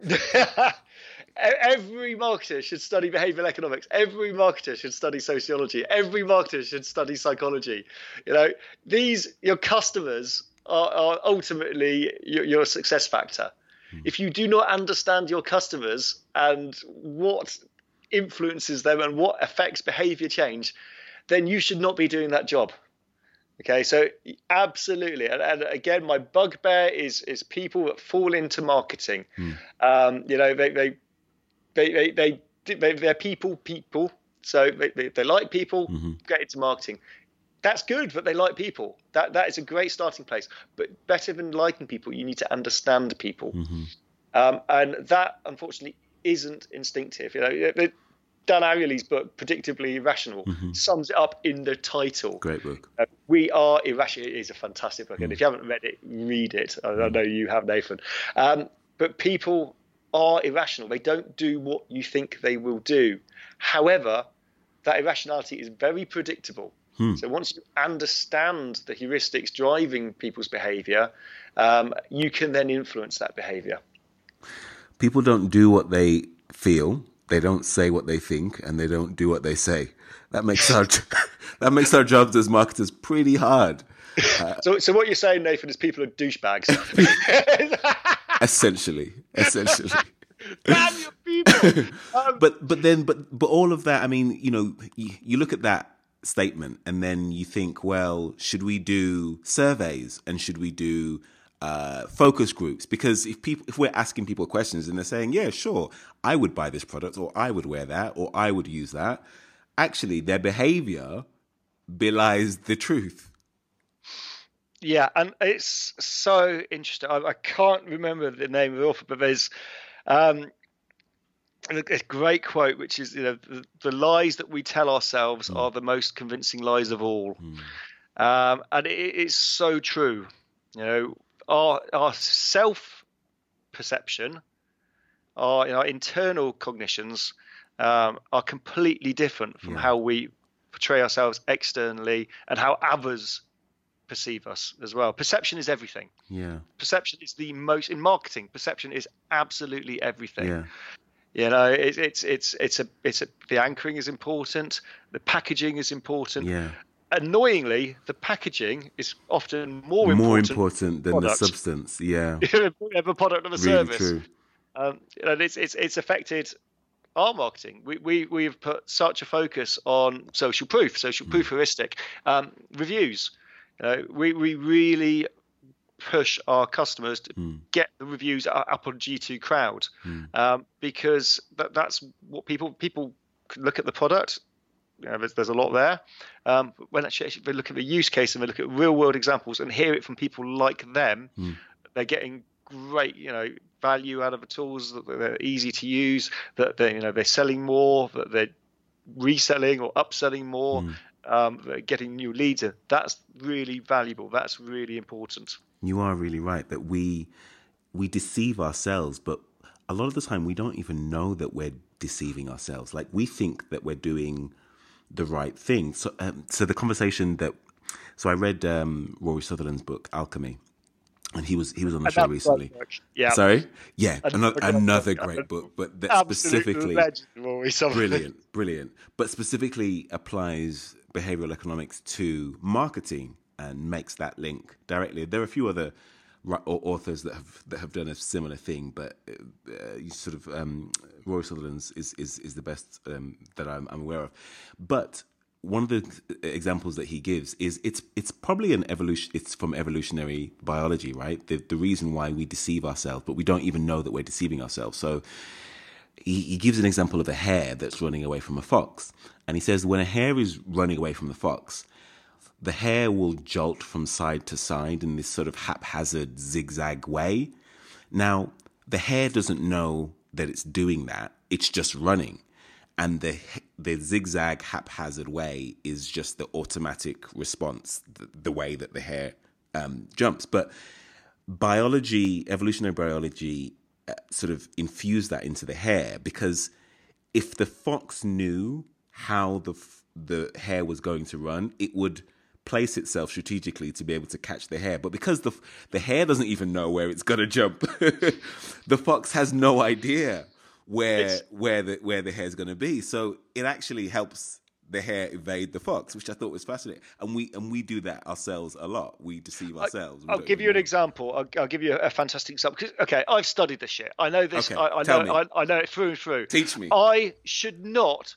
every marketer should study behavioral economics every marketer should study sociology every marketer should study psychology you know these your customers are, are ultimately your, your, success factor hmm. if you do not understand your customers and what influences them and what affects behavior change then you should not be doing that job Okay, so absolutely, and, and, again, my bugbear is is people that fall into marketing. Mm. Um, you know, they, they they they they, they they're people people. So they, they, they like people. Mm-hmm. Get into marketing. That's good, but they like people. That that is a great starting place. But better than liking people, you need to understand people. Mm-hmm. Um, and that unfortunately isn't instinctive. You know, Dan Ariely's book, Predictably Irrational, mm-hmm. sums it up in the title. Great book. Uh, we are irrational. It is a fantastic book, mm. and if you haven't read it, read it. I, mm. I know you have, Nathan. Um, but people are irrational. They don't do what you think they will do. However, that irrationality is very predictable. Hmm. So once you understand the heuristics driving people's behavior, um, you can then influence that behavior. People don't do what they feel. They don't say what they think, and they don't do what they say. That makes our that makes our jobs as marketers pretty hard. Uh, so, so what you're saying, Nathan, is people are douchebags. Essentially, essentially. Damn your people! Um, but but then but but all of that. I mean, you know, you, you look at that statement and then you think, well, should we do surveys and should we do uh, focus groups? Because if people, if we're asking people questions and they're saying, yeah, sure, I would buy this product or I would wear that or I would use that, actually their behavior belies the truth. Yeah, and it's so interesting. I, I can't remember the name of the author, but there's um, a great quote, which is, you know, the, the lies that we tell ourselves mm. are the most convincing lies of all. Mm. Um, and it, it's so true. You know, our, our self perception, our, you know, internal cognitions um, are completely different from yeah. how we portray ourselves externally and how others perceive us as well. Perception is everything. Yeah. Perception is the most in marketing. Perception is absolutely everything. Yeah. You know, it, it's it's it's a it's a the anchoring is important. The packaging is important. Yeah. Annoyingly, the packaging is often more important, more important than product. the substance. Yeah. of a product of a really service. True. Um, you know, it's it's it's affected our marketing. We, we, we've put such a focus on social proof, social mm. proof heuristic, um, reviews. Uh, we we really push our customers to mm. get the reviews up on G2 Crowd mm. um, because that, that's what people people look at the product. You know, there's, there's a lot there. Um, when actually, actually they look at the use case and they look at real world examples and hear it from people like them, mm. they're getting great you know value out of the tools that they're easy to use that they you know they're selling more that they're reselling or upselling more mm um, getting new leads in. That's really valuable. That's really important. You are really right that we we deceive ourselves, but a lot of the time we don't even know that we're deceiving ourselves. Like we think that we're doing the right thing. So, um, so the conversation that so I read um, Rory Sutherland's book Alchemy, and he was he was on the show recently. Yeah. Sorry. Yeah. Another, another great book, but that specifically brilliant, brilliant. But specifically applies behavioral economics to marketing and makes that link directly. There are a few other authors that have that have done a similar thing, but uh, sort of um, Rory Sutherland's is is is the best um, that I'm, I'm aware of. But one of the examples that he gives is it's it's probably an evolution it's from evolutionary biology right the the reason why we deceive ourselves but we don't even know that we're deceiving ourselves so he, he gives an example of a hare that's running away from a fox. And he says when a hare is running away from the fox the hare will jolt from side to side in this sort of haphazard zigzag way. Now the hare doesn't know that it's doing that. It's just running. And the the zigzag haphazard way is just the automatic response, the, the way that the hare um, jumps. But biology, evolutionary biology, sort of infuse that into the hare because if the fox knew how the the hare was going to run, it would place itself strategically to be able to catch the hare. But because the the hare doesn't even know where it's going to jump, the fox has no idea where it's, where the where the hare's going to be. So it actually helps the hare evade the fox, which I thought was fascinating. And we and we do that ourselves a lot. We deceive ourselves. I'll give you an example. I'll, I'll, give you a fantastic example. Okay, I've studied this shit. I know this. Okay, I, I know. I, I, know it through and through. Teach me. I should not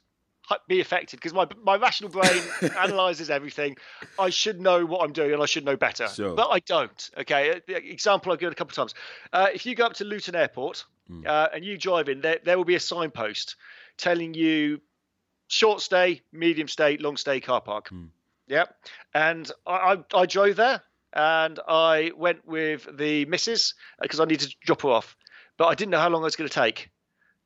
be affected because my my rational brain analyzes everything. I should know what I'm doing and I should know better, sure. but I don't. Okay, example I've given a couple of times. Uh, if you go up to Luton Airport mm. uh, and you drive in, there there will be a signpost telling you short stay, medium stay, long stay car park. Mm. Yep, and I, I, I drove there and I went with the missus because I needed to drop her off, but I didn't know how long it was going to take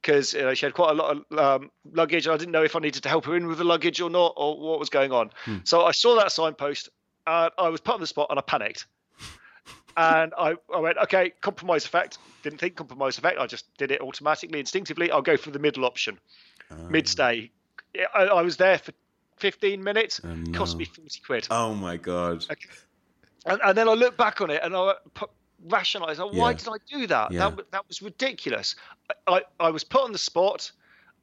because you know, she had quite a lot of um, luggage. I didn't know if I needed to help her in with the luggage or not, or what was going on. Hmm. So I saw that signpost. Uh, I was put on the spot and I panicked. and I, I went, okay, compromise effect. Didn't think compromise effect. I just did it automatically, instinctively. I'll go for the middle option, um, mid stay. I, I, was there for 15 minutes. Oh, no. Cost me 40 quid. Oh my god. Okay. And, and, then I look back on it and I rationalize. Like, why yeah. did I do that? Yeah. That that was ridiculous. I, I, I was put on the spot.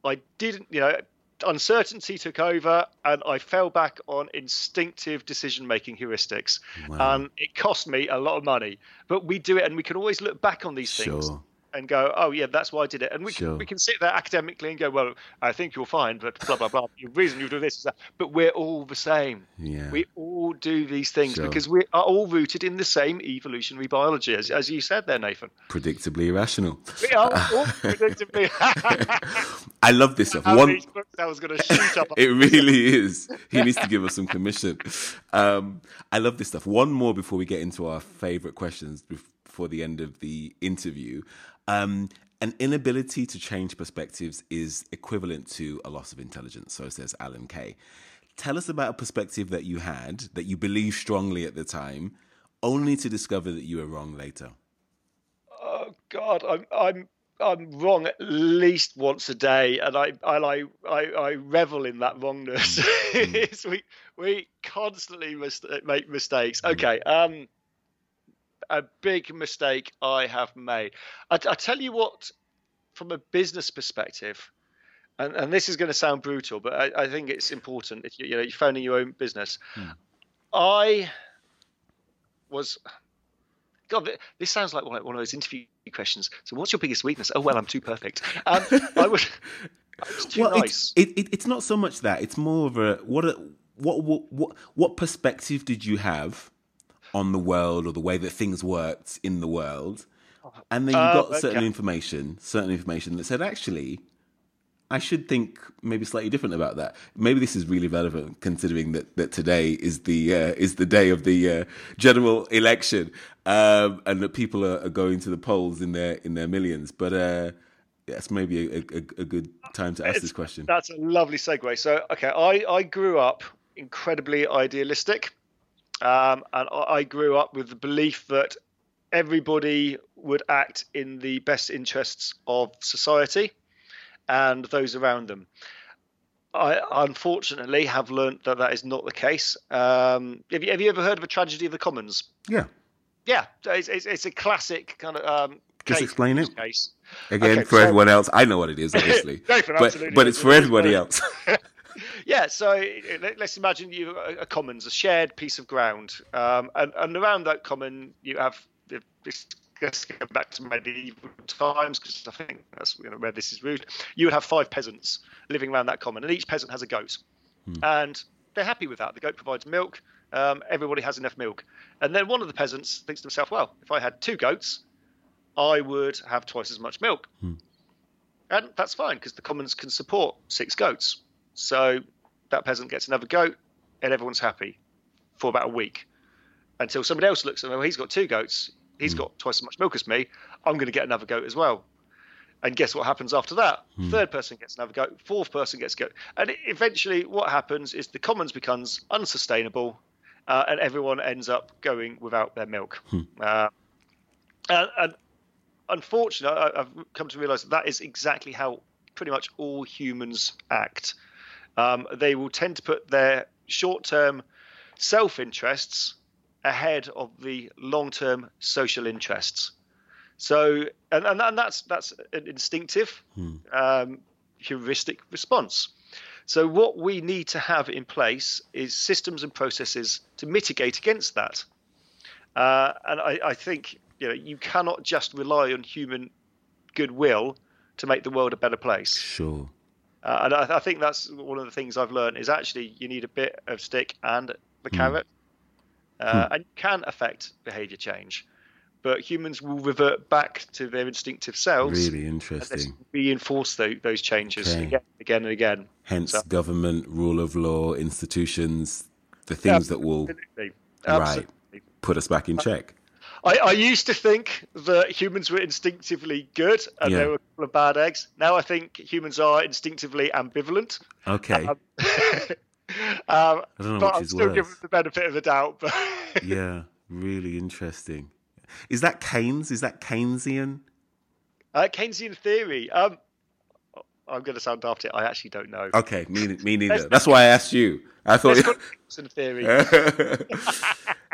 I didn't, you know, uncertainty took over and I fell back on instinctive decision making heuristics. Wow. And it cost me a lot of money. But we do it and we can always look back on these things Sure. And go, oh, yeah, that's why I did it. And we, Sure. can, we can sit there academically and go, well, I think you're fine, but blah, blah, blah. The reason you do this is that. But we're all the same. Yeah. We all do these things Sure. because we are all rooted in the same evolutionary biology, as, as you said there, Nathan. Predictably irrational. We are all predictably. I love this stuff. One, I was going to shoot up. it really is. He needs to give us some commission. Um, I love this stuff. One more before we get into our favorite questions before the end of the interview. Um, an inability to change perspectives is equivalent to a loss of intelligence, so says Alan Kay. Tell us about a perspective that you had that you believed strongly at the time, only to discover that you were wrong later. Oh God, I'm I'm I'm wrong at least once a day, and I I I, I revel in that wrongness. It's- we we constantly mis- make mistakes. Okay, um, a big mistake I have made. I, I tell you what, from a business perspective, and, and this is going to sound brutal, but I, I think it's important if you, you know you're founding your own business. I was God, this sounds like one, of those interview questions. So, what's your biggest weakness? Oh, well, I'm too perfect. Um, I was, I was too well, nice. it's, it, it, it's not so much that. It's more of a what a what what what what perspective did you have on the world or the way that things worked in the world, and then you Oh, got certain okay. information, certain information that said actually. I should think maybe slightly different about that. Maybe this is really relevant considering that, that today is the uh, is the day of the uh, general election, um, and that people are, are going to the polls in their in their millions. But uh, that's maybe a, a, a good time to ask this question. That's a lovely segue. So, okay, I, I grew up incredibly idealistic. Um, and I grew up with the belief that everybody would act in the best interests of society and those around them. I unfortunately have learnt that that is not the case. Um, have, you, have you ever heard of a tragedy of the commons? Yeah. Yeah, it's, it's, it's a classic kind of um, Just case, explain it. Case. Again, Okay, for so- everyone else, I know what it is, obviously, Nathan, but but it's for everybody else. Yeah, so uh, let- let's imagine you a a commons, a shared piece of ground, um, and, and around that common you have. This, let's go back to medieval times because I think that's you know, where this is rooted. You would have five peasants living around that common, and each peasant has a goat, and they're happy with that. The goat provides milk. Um, everybody has enough milk, and then one of the peasants thinks to himself, "Well, if I had two goats, I would have twice as much milk." And that's fine because the commons can support six goats. So that peasant gets another goat and everyone's happy for about a week until somebody else looks at him. Well, he's got two goats. He's got twice as much milk as me. I'm going to get another goat as well. And guess what happens after that? Third person gets another goat. Fourth person gets a goat. And eventually, what happens is the commons becomes unsustainable, uh, and everyone ends up going without their milk. Uh, and, and unfortunately, I- I've come to realize that, that is exactly how pretty much all humans act. Um, they will tend to put their short term self interests ahead of the long term social interests. So, and, and, and that's that's an instinctive, um, heuristic response. So, what we need to have in place is systems and processes to mitigate against that. Uh, and I, I think you know you cannot just rely on human goodwill to make the world a better place. Sure. Uh, and I, I think that's one of the things I've learned is actually you need a bit of stick and the carrot, uh, and you can affect behaviour change, but humans will revert back to their instinctive selves Really interesting. reinforce those, those changes Okay. again, again and again. Hence, So- government, rule of law, institutions, the things that will Absolutely. right put us back in check. I, I used to think that humans were instinctively good and Yeah. there were a couple of bad eggs. Now I think humans are instinctively ambivalent. Okay. Um, um, I don't know but I'm still worse. giving the benefit of the doubt. But yeah. Really interesting. Is that Keynes? Is that Keynesian? uh, Keynesian theory. Um, I'm going to sound daft It. I actually don't know. Okay, me, me neither. That's why I asked you. I thought. Keynesian theory.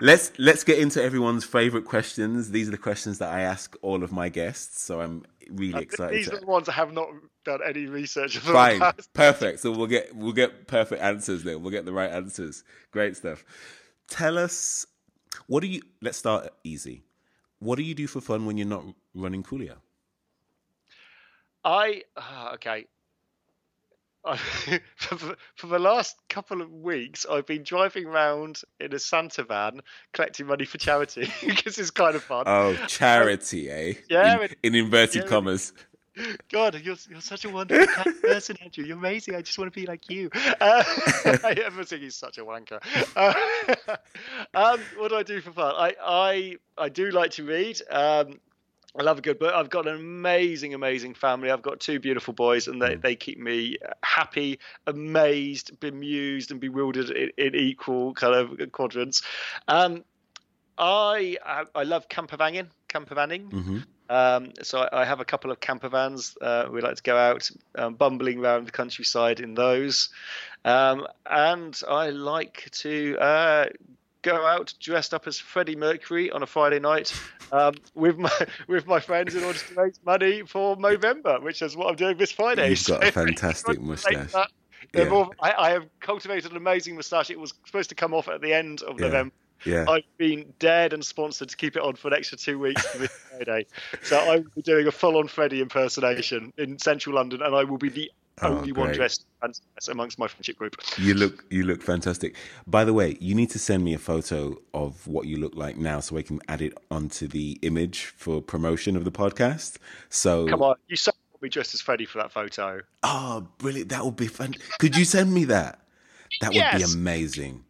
Let's let's get into everyone's favorite questions. These are the questions that I ask all of my guests, so I'm really Uh, excited. These to- are the ones I have not done any research. Fine, perfect. So we'll get we'll get perfect answers then. We'll get the right answers. Great stuff. Tell us what do you? Let's start easy. What do you do for fun when you're not running Coolio? I ah, okay. I, for, for the last couple of weeks, I've been driving around in a Santa van collecting money for charity because it's kind of fun. Oh, charity, eh? Yeah, In, it- in inverted yeah, commas. God, you're you're such a wonderful person, Andrew. You're amazing. I just want to be like you. Uh, everything is such a wanker. Uh, um, what do I do for fun? I I I do like to read. Um, I love a good book. I've got an amazing, amazing family. I've got two beautiful boys, and they, they keep me happy, amazed, bemused, and bewildered in, in equal kind of quadrants. Um, I I, I love campervanning. Campervanning. hmm Um, so I, I have a couple of camper vans. Uh, we like to go out um, bumbling around the countryside in those, um, and I like to uh, go out dressed up as Freddie Mercury on a Friday night um, with my with my friends in order to raise money for Movember, which is what I'm doing this Friday. You've got a fantastic moustache. Uh, Yeah. more- I, I have cultivated an amazing moustache. It was supposed to come off at the end of Yeah. November. Yeah. I've been dared and sponsored to keep it on for an extra two weeks for this Friday. So I will be doing a full-on Freddie impersonation in central London, and I will be the Oh, only one great. dressed as- amongst my friendship group. You look you look fantastic. By the way, you need to send me a photo of what you look like now so I can add it onto the image for promotion of the podcast. So Come on, you so me dressed as Freddie for that photo. Oh, brilliant. That would be fun. Could you send me that? That would be amazing.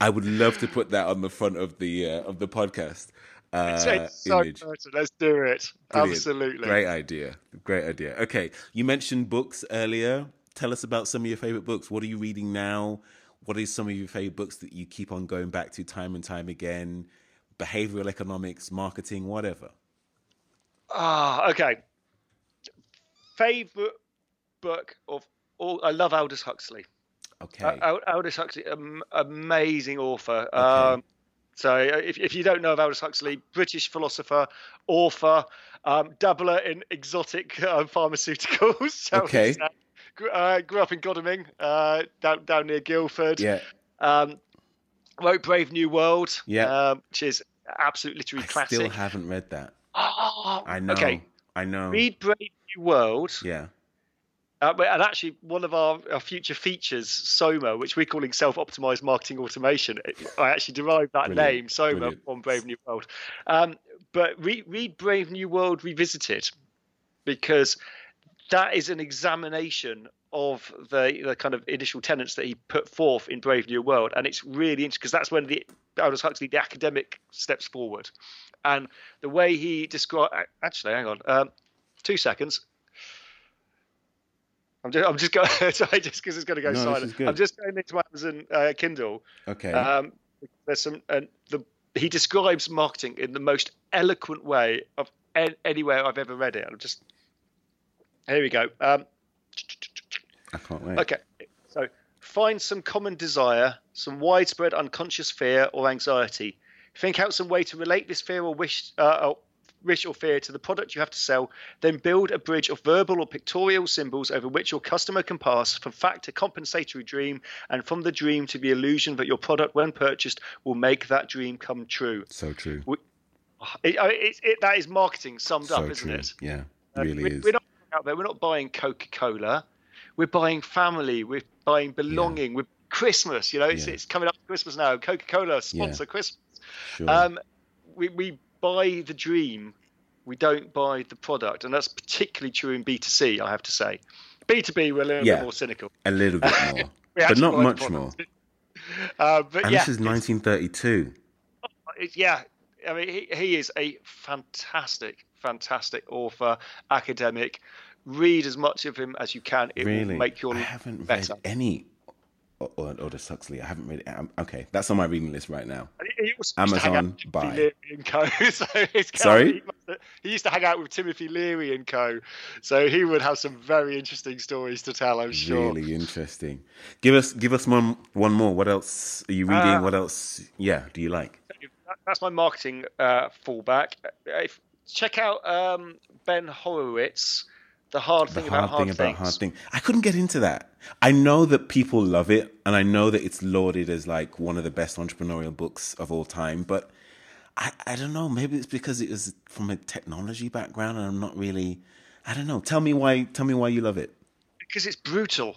I would love to put that on the front of the uh, of the podcast uh, so image. Let's do it. Brilliant. Absolutely. Great idea. Great idea. Okay, you mentioned books earlier. Tell us about some of your favorite books. What are you reading now? What are some of your favorite books that you keep on going back to time and time again? Behavioral economics, marketing, whatever. Ah, okay. Favorite book of all? I love Aldous Huxley. Okay. Uh, Aldous Huxley, um, amazing author. Um, so uh, if, if you don't know of Aldous Huxley, British philosopher, author, um, dabbler in exotic uh, pharmaceuticals. Okay. uh, grew, uh, grew up in Godalming, uh, down, down near Guildford. yeah. Um, wrote Brave New World, Yeah. um, which is absolute literary I classic. still haven't read that. Oh, I know. Okay, I know. read Brave New World. yeah. Uh, and actually, one of our, our future features, Soma, which we're calling self-optimized marketing automation, I actually derived that Brilliant, name, Soma, brilliant. from Brave New World. Um, but re- read Brave New World Revisited, because that is an examination of the, the kind of initial tenets that he put forth in Brave New World, and it's really interesting because that's when the Aldous Huxley, the academic, steps forward, and the way he described. Actually, hang on, um, two seconds. I'm just, I'm just going. Sorry, just because it's going to go No, silent. I'm just going into Amazon uh, Kindle. Okay. Um, there's some, and the he describes marketing in the most eloquent way of an, anywhere I've ever read it. I'm just here we go. Um, I can't wait. okay, so find some common desire, some widespread unconscious fear or anxiety. Think out some way to relate this fear or wish, uh, or wish or fear to the product you have to sell. Then build a bridge of verbal or pictorial symbols over which your customer can pass from fact to compensatory dream, and from the dream to the illusion that your product, when purchased, will make that dream come true. So true. It, it, it, that is marketing summed So up, isn't true. it? Yeah. Uh, Really we, is. We're not out there. We're not buying Coca Cola. We're buying family. We're buying belonging. We're Christmas. You know, it's, Yeah. it's coming up to Christmas now. Coca Cola sponsor Christmas. Sure. Um, we we buy the dream. We don't buy the product, and that's particularly true in B two C. I have to say. B two B, we're a little Yeah. bit more cynical. a little bit more, but not much more. Uh, but And yeah, this is 1932. yeah. I mean, he, he is a fantastic, fantastic author, academic. Read as much of him as you can. It really? will make your I life haven't better. read any or, or, or the Huxley. I haven't read it. Um, Okay, that's on my reading list right now. He also used to hang out Amazon, buy. Timothy and Co. so it's of- Sorry? he, have- he used to hang out with Timothy Leary and Co. So he would have some very interesting stories to tell, I'm sure. Really interesting. Give us give us one one more. What else are you reading? Uh, what else? Yeah, do you like? That's my marketing uh, fallback. If check out um, Ben Horowitz. The hard The thing hard about hard thing about things. hard thing. I couldn't get into that. I know that people love it, and I know that it's lauded as like one of the best entrepreneurial books of all time. But I, I don't know. Maybe it's because it was from a technology background, and I'm not really. I don't know. Tell me why. Tell me why you love it. because it's brutal.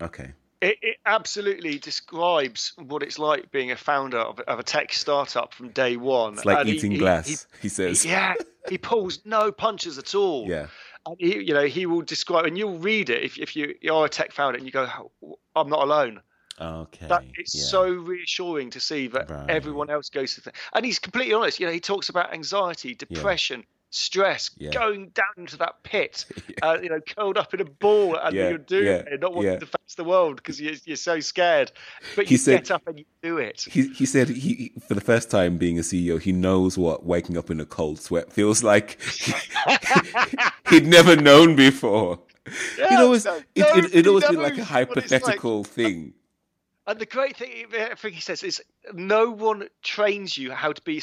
Okay. It, it absolutely describes what it's like being a founder of, of a tech startup from day one. It's like And eating he- glass. he- He, says. yeah, he pulls no punches at all. Yeah. And he, you know, he will describe, and you'll read it if, if you, you're a tech founder and you go, oh, I'm not alone. Okay. That it's yeah. so reassuring to see that Right. everyone else goes through. And he's completely honest. You know, he talks about anxiety, depression, stress, Yeah. going down into that pit. uh, you know, curled up in a ball and Yeah, you're doing yeah, it, not wanting yeah. to face the world because you're, you're so scared. But He you said- get up and you do it. He he said he for the first time being a CEO, he knows what waking up in a cold sweat feels like. He'd never known before. Yeah, it always no- it, it, it always been like a it's like. hypothetical thing. And the great thing, I think he says, is no one trains you how to be a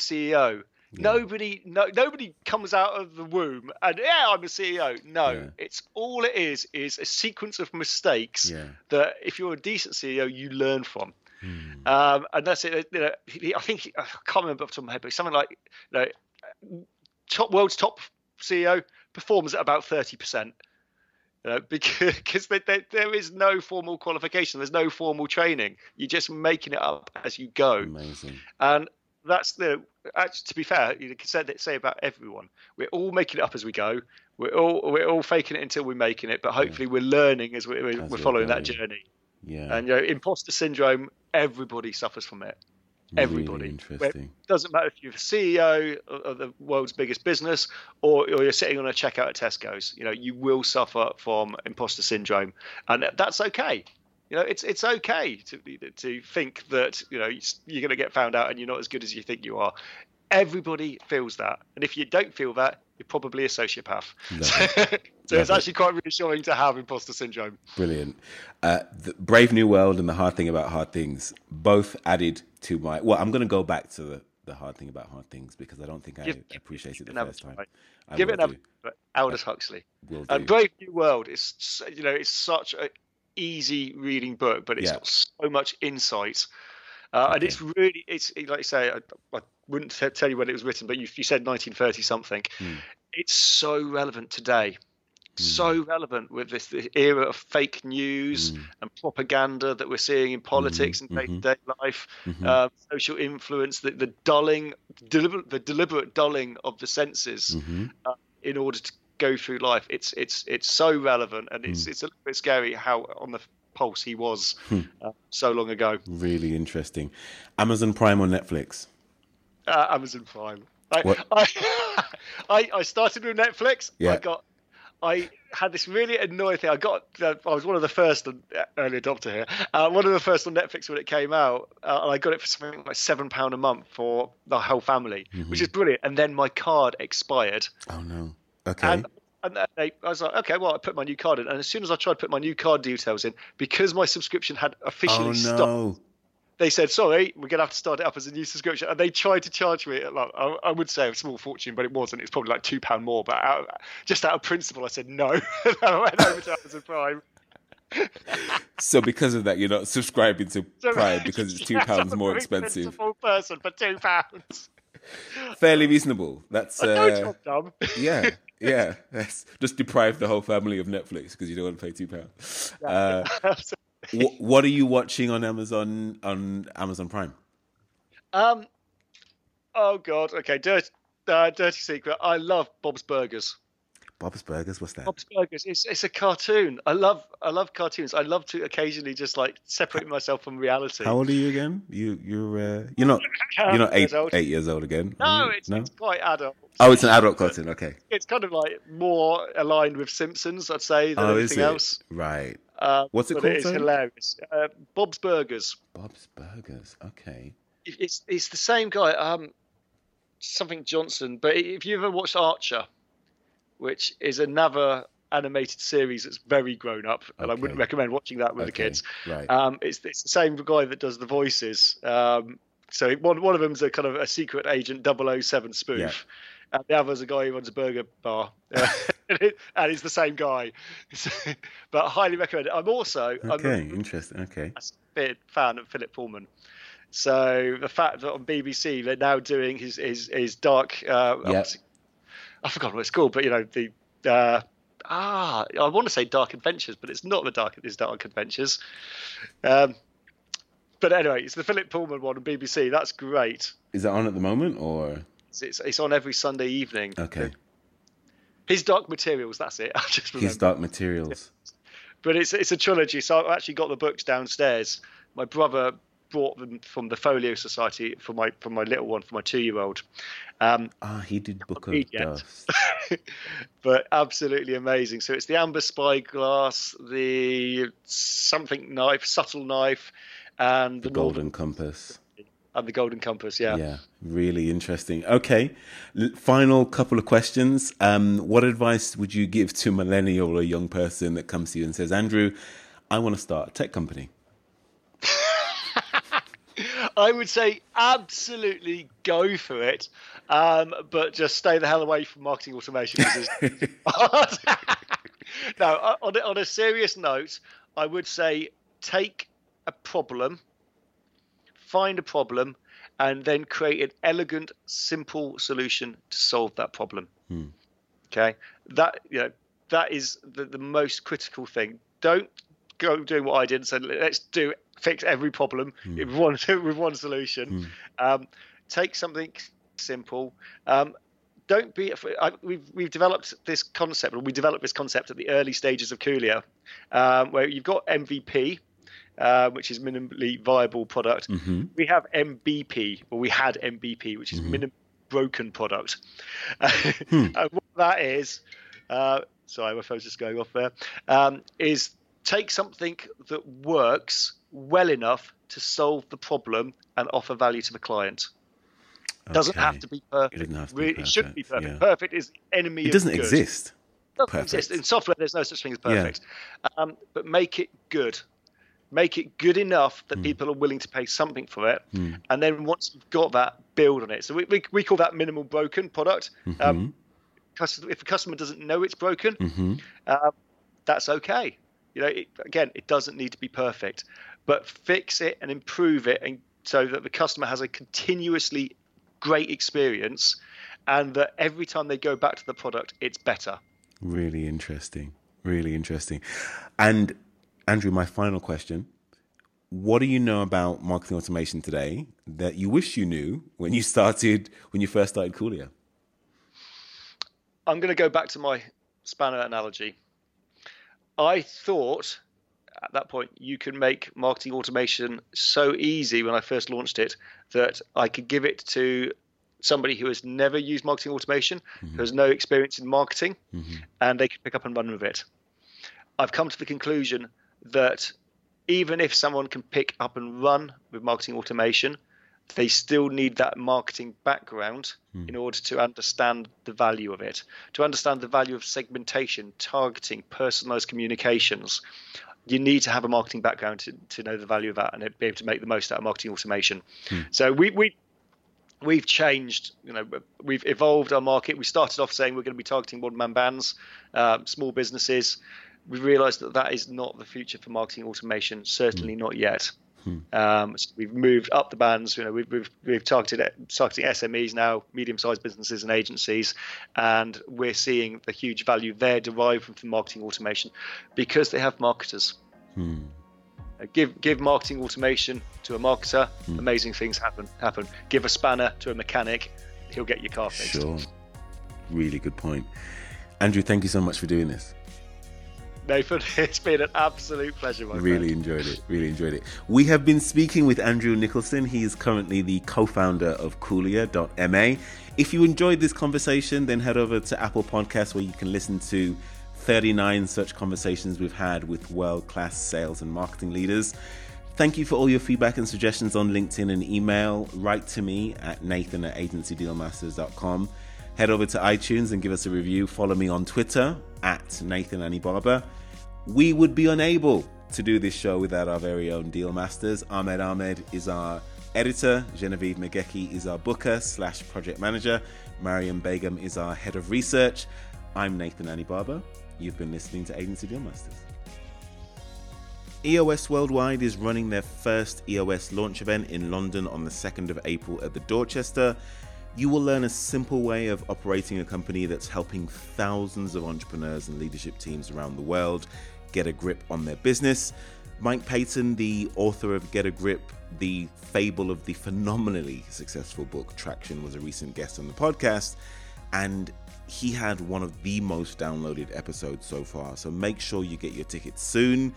CEO. Nobody, no, nobody comes out of the womb and yeah, I'm a CEO. No, Yeah. it's all it is is a sequence of mistakes Yeah. that if you're a decent CEO, you learn from. Hmm. Um, and that's it. You know, he, I think I can't remember off the top of my head, but something like you know, top world's top CEO performs at about thirty percent. You know, because there, there, there is no formal qualification, there's no formal training. You're just making it up as you go, Amazing. and that's the. Actually, to be fair, you can say that say about everyone. We're all making it up as we go. We're all we're all faking it until we're making it, but hopefully we're learning as we, we're, As we're following that journey. Yeah. And you know, imposter syndrome, everybody suffers from it. everybody. Really interesting. Doesn't matter if you're the CEO of of the world's biggest business or, or you're sitting on a checkout at Tesco's. You know, you will suffer from imposter syndrome, and that's okay. You know, it's it's okay to to think that you know you're going to get found out and you're not as good as you think you are. Everybody feels that, and if you don't feel that, you're probably a sociopath. Love so Love it's it. actually quite reassuring to have imposter syndrome. Brilliant. Uh, the Brave New World and the Hard Thing About Hard Things both added to my. Well, I'm going to go back to the, the Hard Thing About Hard Things because I don't think I Give- appreciated it the first time. I Give it. But Aldous Huxley. And. Brave New World is, you know, it's such a easy reading book, but it's Yeah. got so much insight, uh, and it's really, it's like you say, I, I wouldn't t- tell you when it was written, but you, you said 1930 something. Hmm. It's so relevant today. So relevant with this, this era of fake news Hmm. and propaganda that we're seeing in politics Mm-hmm. and day-to-day life, um, social influence, the, the dulling, deliberate, the deliberate dulling of the senses Mm-hmm. uh, in order to go through life. It's it's it's so relevant, and it's it's a little bit scary how on the pulse he was Hmm. uh, so long ago. Really interesting. Amazon Prime or Netflix? Uh, Amazon Prime. I, I, I I started with Netflix. Yeah. I got. I had this really annoying thing. I got. Uh, I was one of the first on, uh, early adopter here. Uh, one of the first on Netflix when it came out, uh, and I got it for something like seven pound a month for the whole family, Mm-hmm. which is brilliant. And then my card expired. Oh no. Okay. And, and they, I was like, okay, well, I put my new card in. And as soon as I tried to put my new card details in, because my subscription had officially oh stopped, no. they said, sorry, we're going to have to start it up as a new subscription. And they tried to charge me, like, I, I would say a small fortune, but it wasn't. It's probably like £2 more. But out, just out of principle, I said no. and I went over to Amazon Prime. So because of that, you're not subscribing to So- Prime because it's two Yes, pounds more expensive. person for £2. Fairly reasonable. That's I know it's uh, yeah, yeah. That's just deprive the whole family of Netflix because you don't want to pay two pounds. Uh, wh- what are you watching on Amazon on Amazon Prime? um, oh, God. Okay, Dirty, uh, Dirty Secret. I love Bob's Burgers. Bob's Burgers. What's that? Bob's Burgers. It's it's a cartoon. I love I love cartoons. I love to occasionally just like separate myself from reality. How old are you again? You you're uh, you're not you're not eight Years old. eight years old again. No, are you? it's, it's quite adult. Oh, it's an adult cartoon. Okay. It's kind of like more aligned with Simpsons, I'd say, than Oh, anything else. Right. Uh, What's it called, It is hilarious. Uh, Bob's Burgers. Bob's Burgers. Okay. It's it's the same guy. Um, something Johnson. But if you ever watched Archer, which is another animated series that's very grown up, and I wouldn't recommend watching that with the kids. Right. Um, it's, it's the same guy that does the voices. Um, so one one of them's a kind of a secret agent 007 spoof, and the other's a guy who runs a burger bar, and he's the same guy. but I highly recommend it. I'm also okay, I'm interesting. Okay, a big fan of Philip Pullman. So the fact that on BBC they're now doing his his, his dark, uh, Yeah. I forgot what it's called, but you know the uh, ah, I want to say Dark Adventures, but it's not the Dark it's Dark Adventures. Um, but anyway, it's the Philip Pullman one on BBC. That's great. is that on at the moment or It's, it's, it's on every Sunday evening. okay? His Dark Materials. That's it. I just remember. His Dark Materials. but it's it's a trilogy. So I've actually got the books downstairs. My brother brought them from the Folio Society for my for my little one, for my two year old. Um, Ah, he did Book of. Dust. but absolutely amazing. So it's the amber spyglass, the something knife, subtle knife, and The the, Golden Compass. And the golden compass. Yeah. Yeah, really interesting. Okay, final couple of questions. Um, what advice would you give to a millennial or a young person that comes to you and says, Andrew, I want to start a tech company? I would say absolutely go for it, um, but just stay the hell away from marketing automation. no, on a, on a serious note, I would say take a problem, find a problem, and then create an elegant, simple solution to solve that problem. Hmm. Okay, that you know that is the, the most critical thing. Don't go doing what I did and say let's do fix every problem with one with one solution. Um, take something simple. Um, don't be. I, we've we've developed this concept, or we developed this concept at the early stages of Coolia, um, where you've got MVP, uh, which is minimally viable product. hmm We have MBP, or we had MBP, which is minimum broken product. and what that is, uh, sorry, my phone's just going off there, um, is take something that works well enough to solve the problem and offer value to the client. Doesn't have to be perfect. It doesn't have to be Really, It shouldn't be perfect, perfect. yeah. Perfect is enemy. It doesn't good exist. doesn't Perfect. exist in software. There's no such thing as Yeah. perfect, um, but make it good. Make it good enough that people are willing to pay something for it, and then once you've got that, build on it. So we, we, we call that minimal broken product. Um, if a customer doesn't know it's broken, hmm um, that's okay. You know, it, again, it doesn't need to be perfect, but fix it and improve it, and so that the customer has a continuously great experience, and that every time they go back to the product, it's better. Really interesting. Really interesting. And Andrew, my final question. What do you know about marketing automation today that you wish you knew when you started when you first started Coolia? I'm going to go back to my spanner analogy. I thought at that point you can make marketing automation so easy when I first launched it that I could give it to somebody who has never used marketing automation, who mm-hmm. has no experience in marketing, mm-hmm. and they could pick up and run with it. I've come to the conclusion that even if someone can pick up and run with marketing automation, they still need that marketing background hmm. in order to understand the value of it, to understand the value of segmentation, targeting, personalized communications. You need to have a marketing background to, to know the value of that and be able to make the most out of marketing automation. So we, we we've changed. You know, we've evolved our market. We started off saying we're going to be targeting one-man bands, uh, small businesses. We realised that that is not the future for marketing automation. Certainly not yet. Um, so we've moved up the bands. You know, we've we've, we've targeted targeting SMEs now, medium-sized businesses and agencies, and we're seeing the huge value they're deriving from marketing automation because they have marketers. Uh, Give give marketing automation to a marketer, amazing things happen. Happen. Give a spanner to a mechanic, he'll get your car fixed. Sure. Really good point. Andrew, thank you so much for doing this. Nathan, it's been an absolute pleasure, my Really friend. enjoyed it. Really enjoyed it. We have been speaking with Andrew Nicholson. He is currently the co-founder of Coolia.ma. If you enjoyed this conversation, then head over to Apple Podcasts where you can listen to 39 such conversations we've had with world-class sales and marketing leaders. Thank you for all your feedback and suggestions on LinkedIn and email. Write to me at nathan at agencydealmasters.com. Head over to iTunes and give us a review. Follow me on Twitter at Nathan Anibaba. We would be unable to do this show without our very own deal masters. Ahmed Ahmed is our editor. Genevieve Megeki is our booker slash project manager. Mariam Begum is our head of research. I'm Nathan Anibaba. You've been listening to Agency Deal Masters. EOS Worldwide is running their first EOS launch event in London on the 2nd of April at the Dorchester. You will learn a simple way of operating a company that's helping thousands of entrepreneurs and leadership teams around the world get a grip on their business. Mike Paton, the author of Get a Grip, the fable of the phenomenally successful book Traction, was a recent guest on the podcast. And he had one of the most downloaded episodes so far. So make sure you get your tickets soon.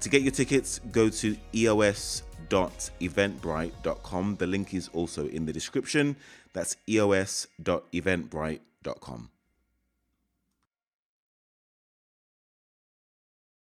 To get your tickets, go to eos.eventbrite.com. The link is also in the description. That's eos.eventbrite.com.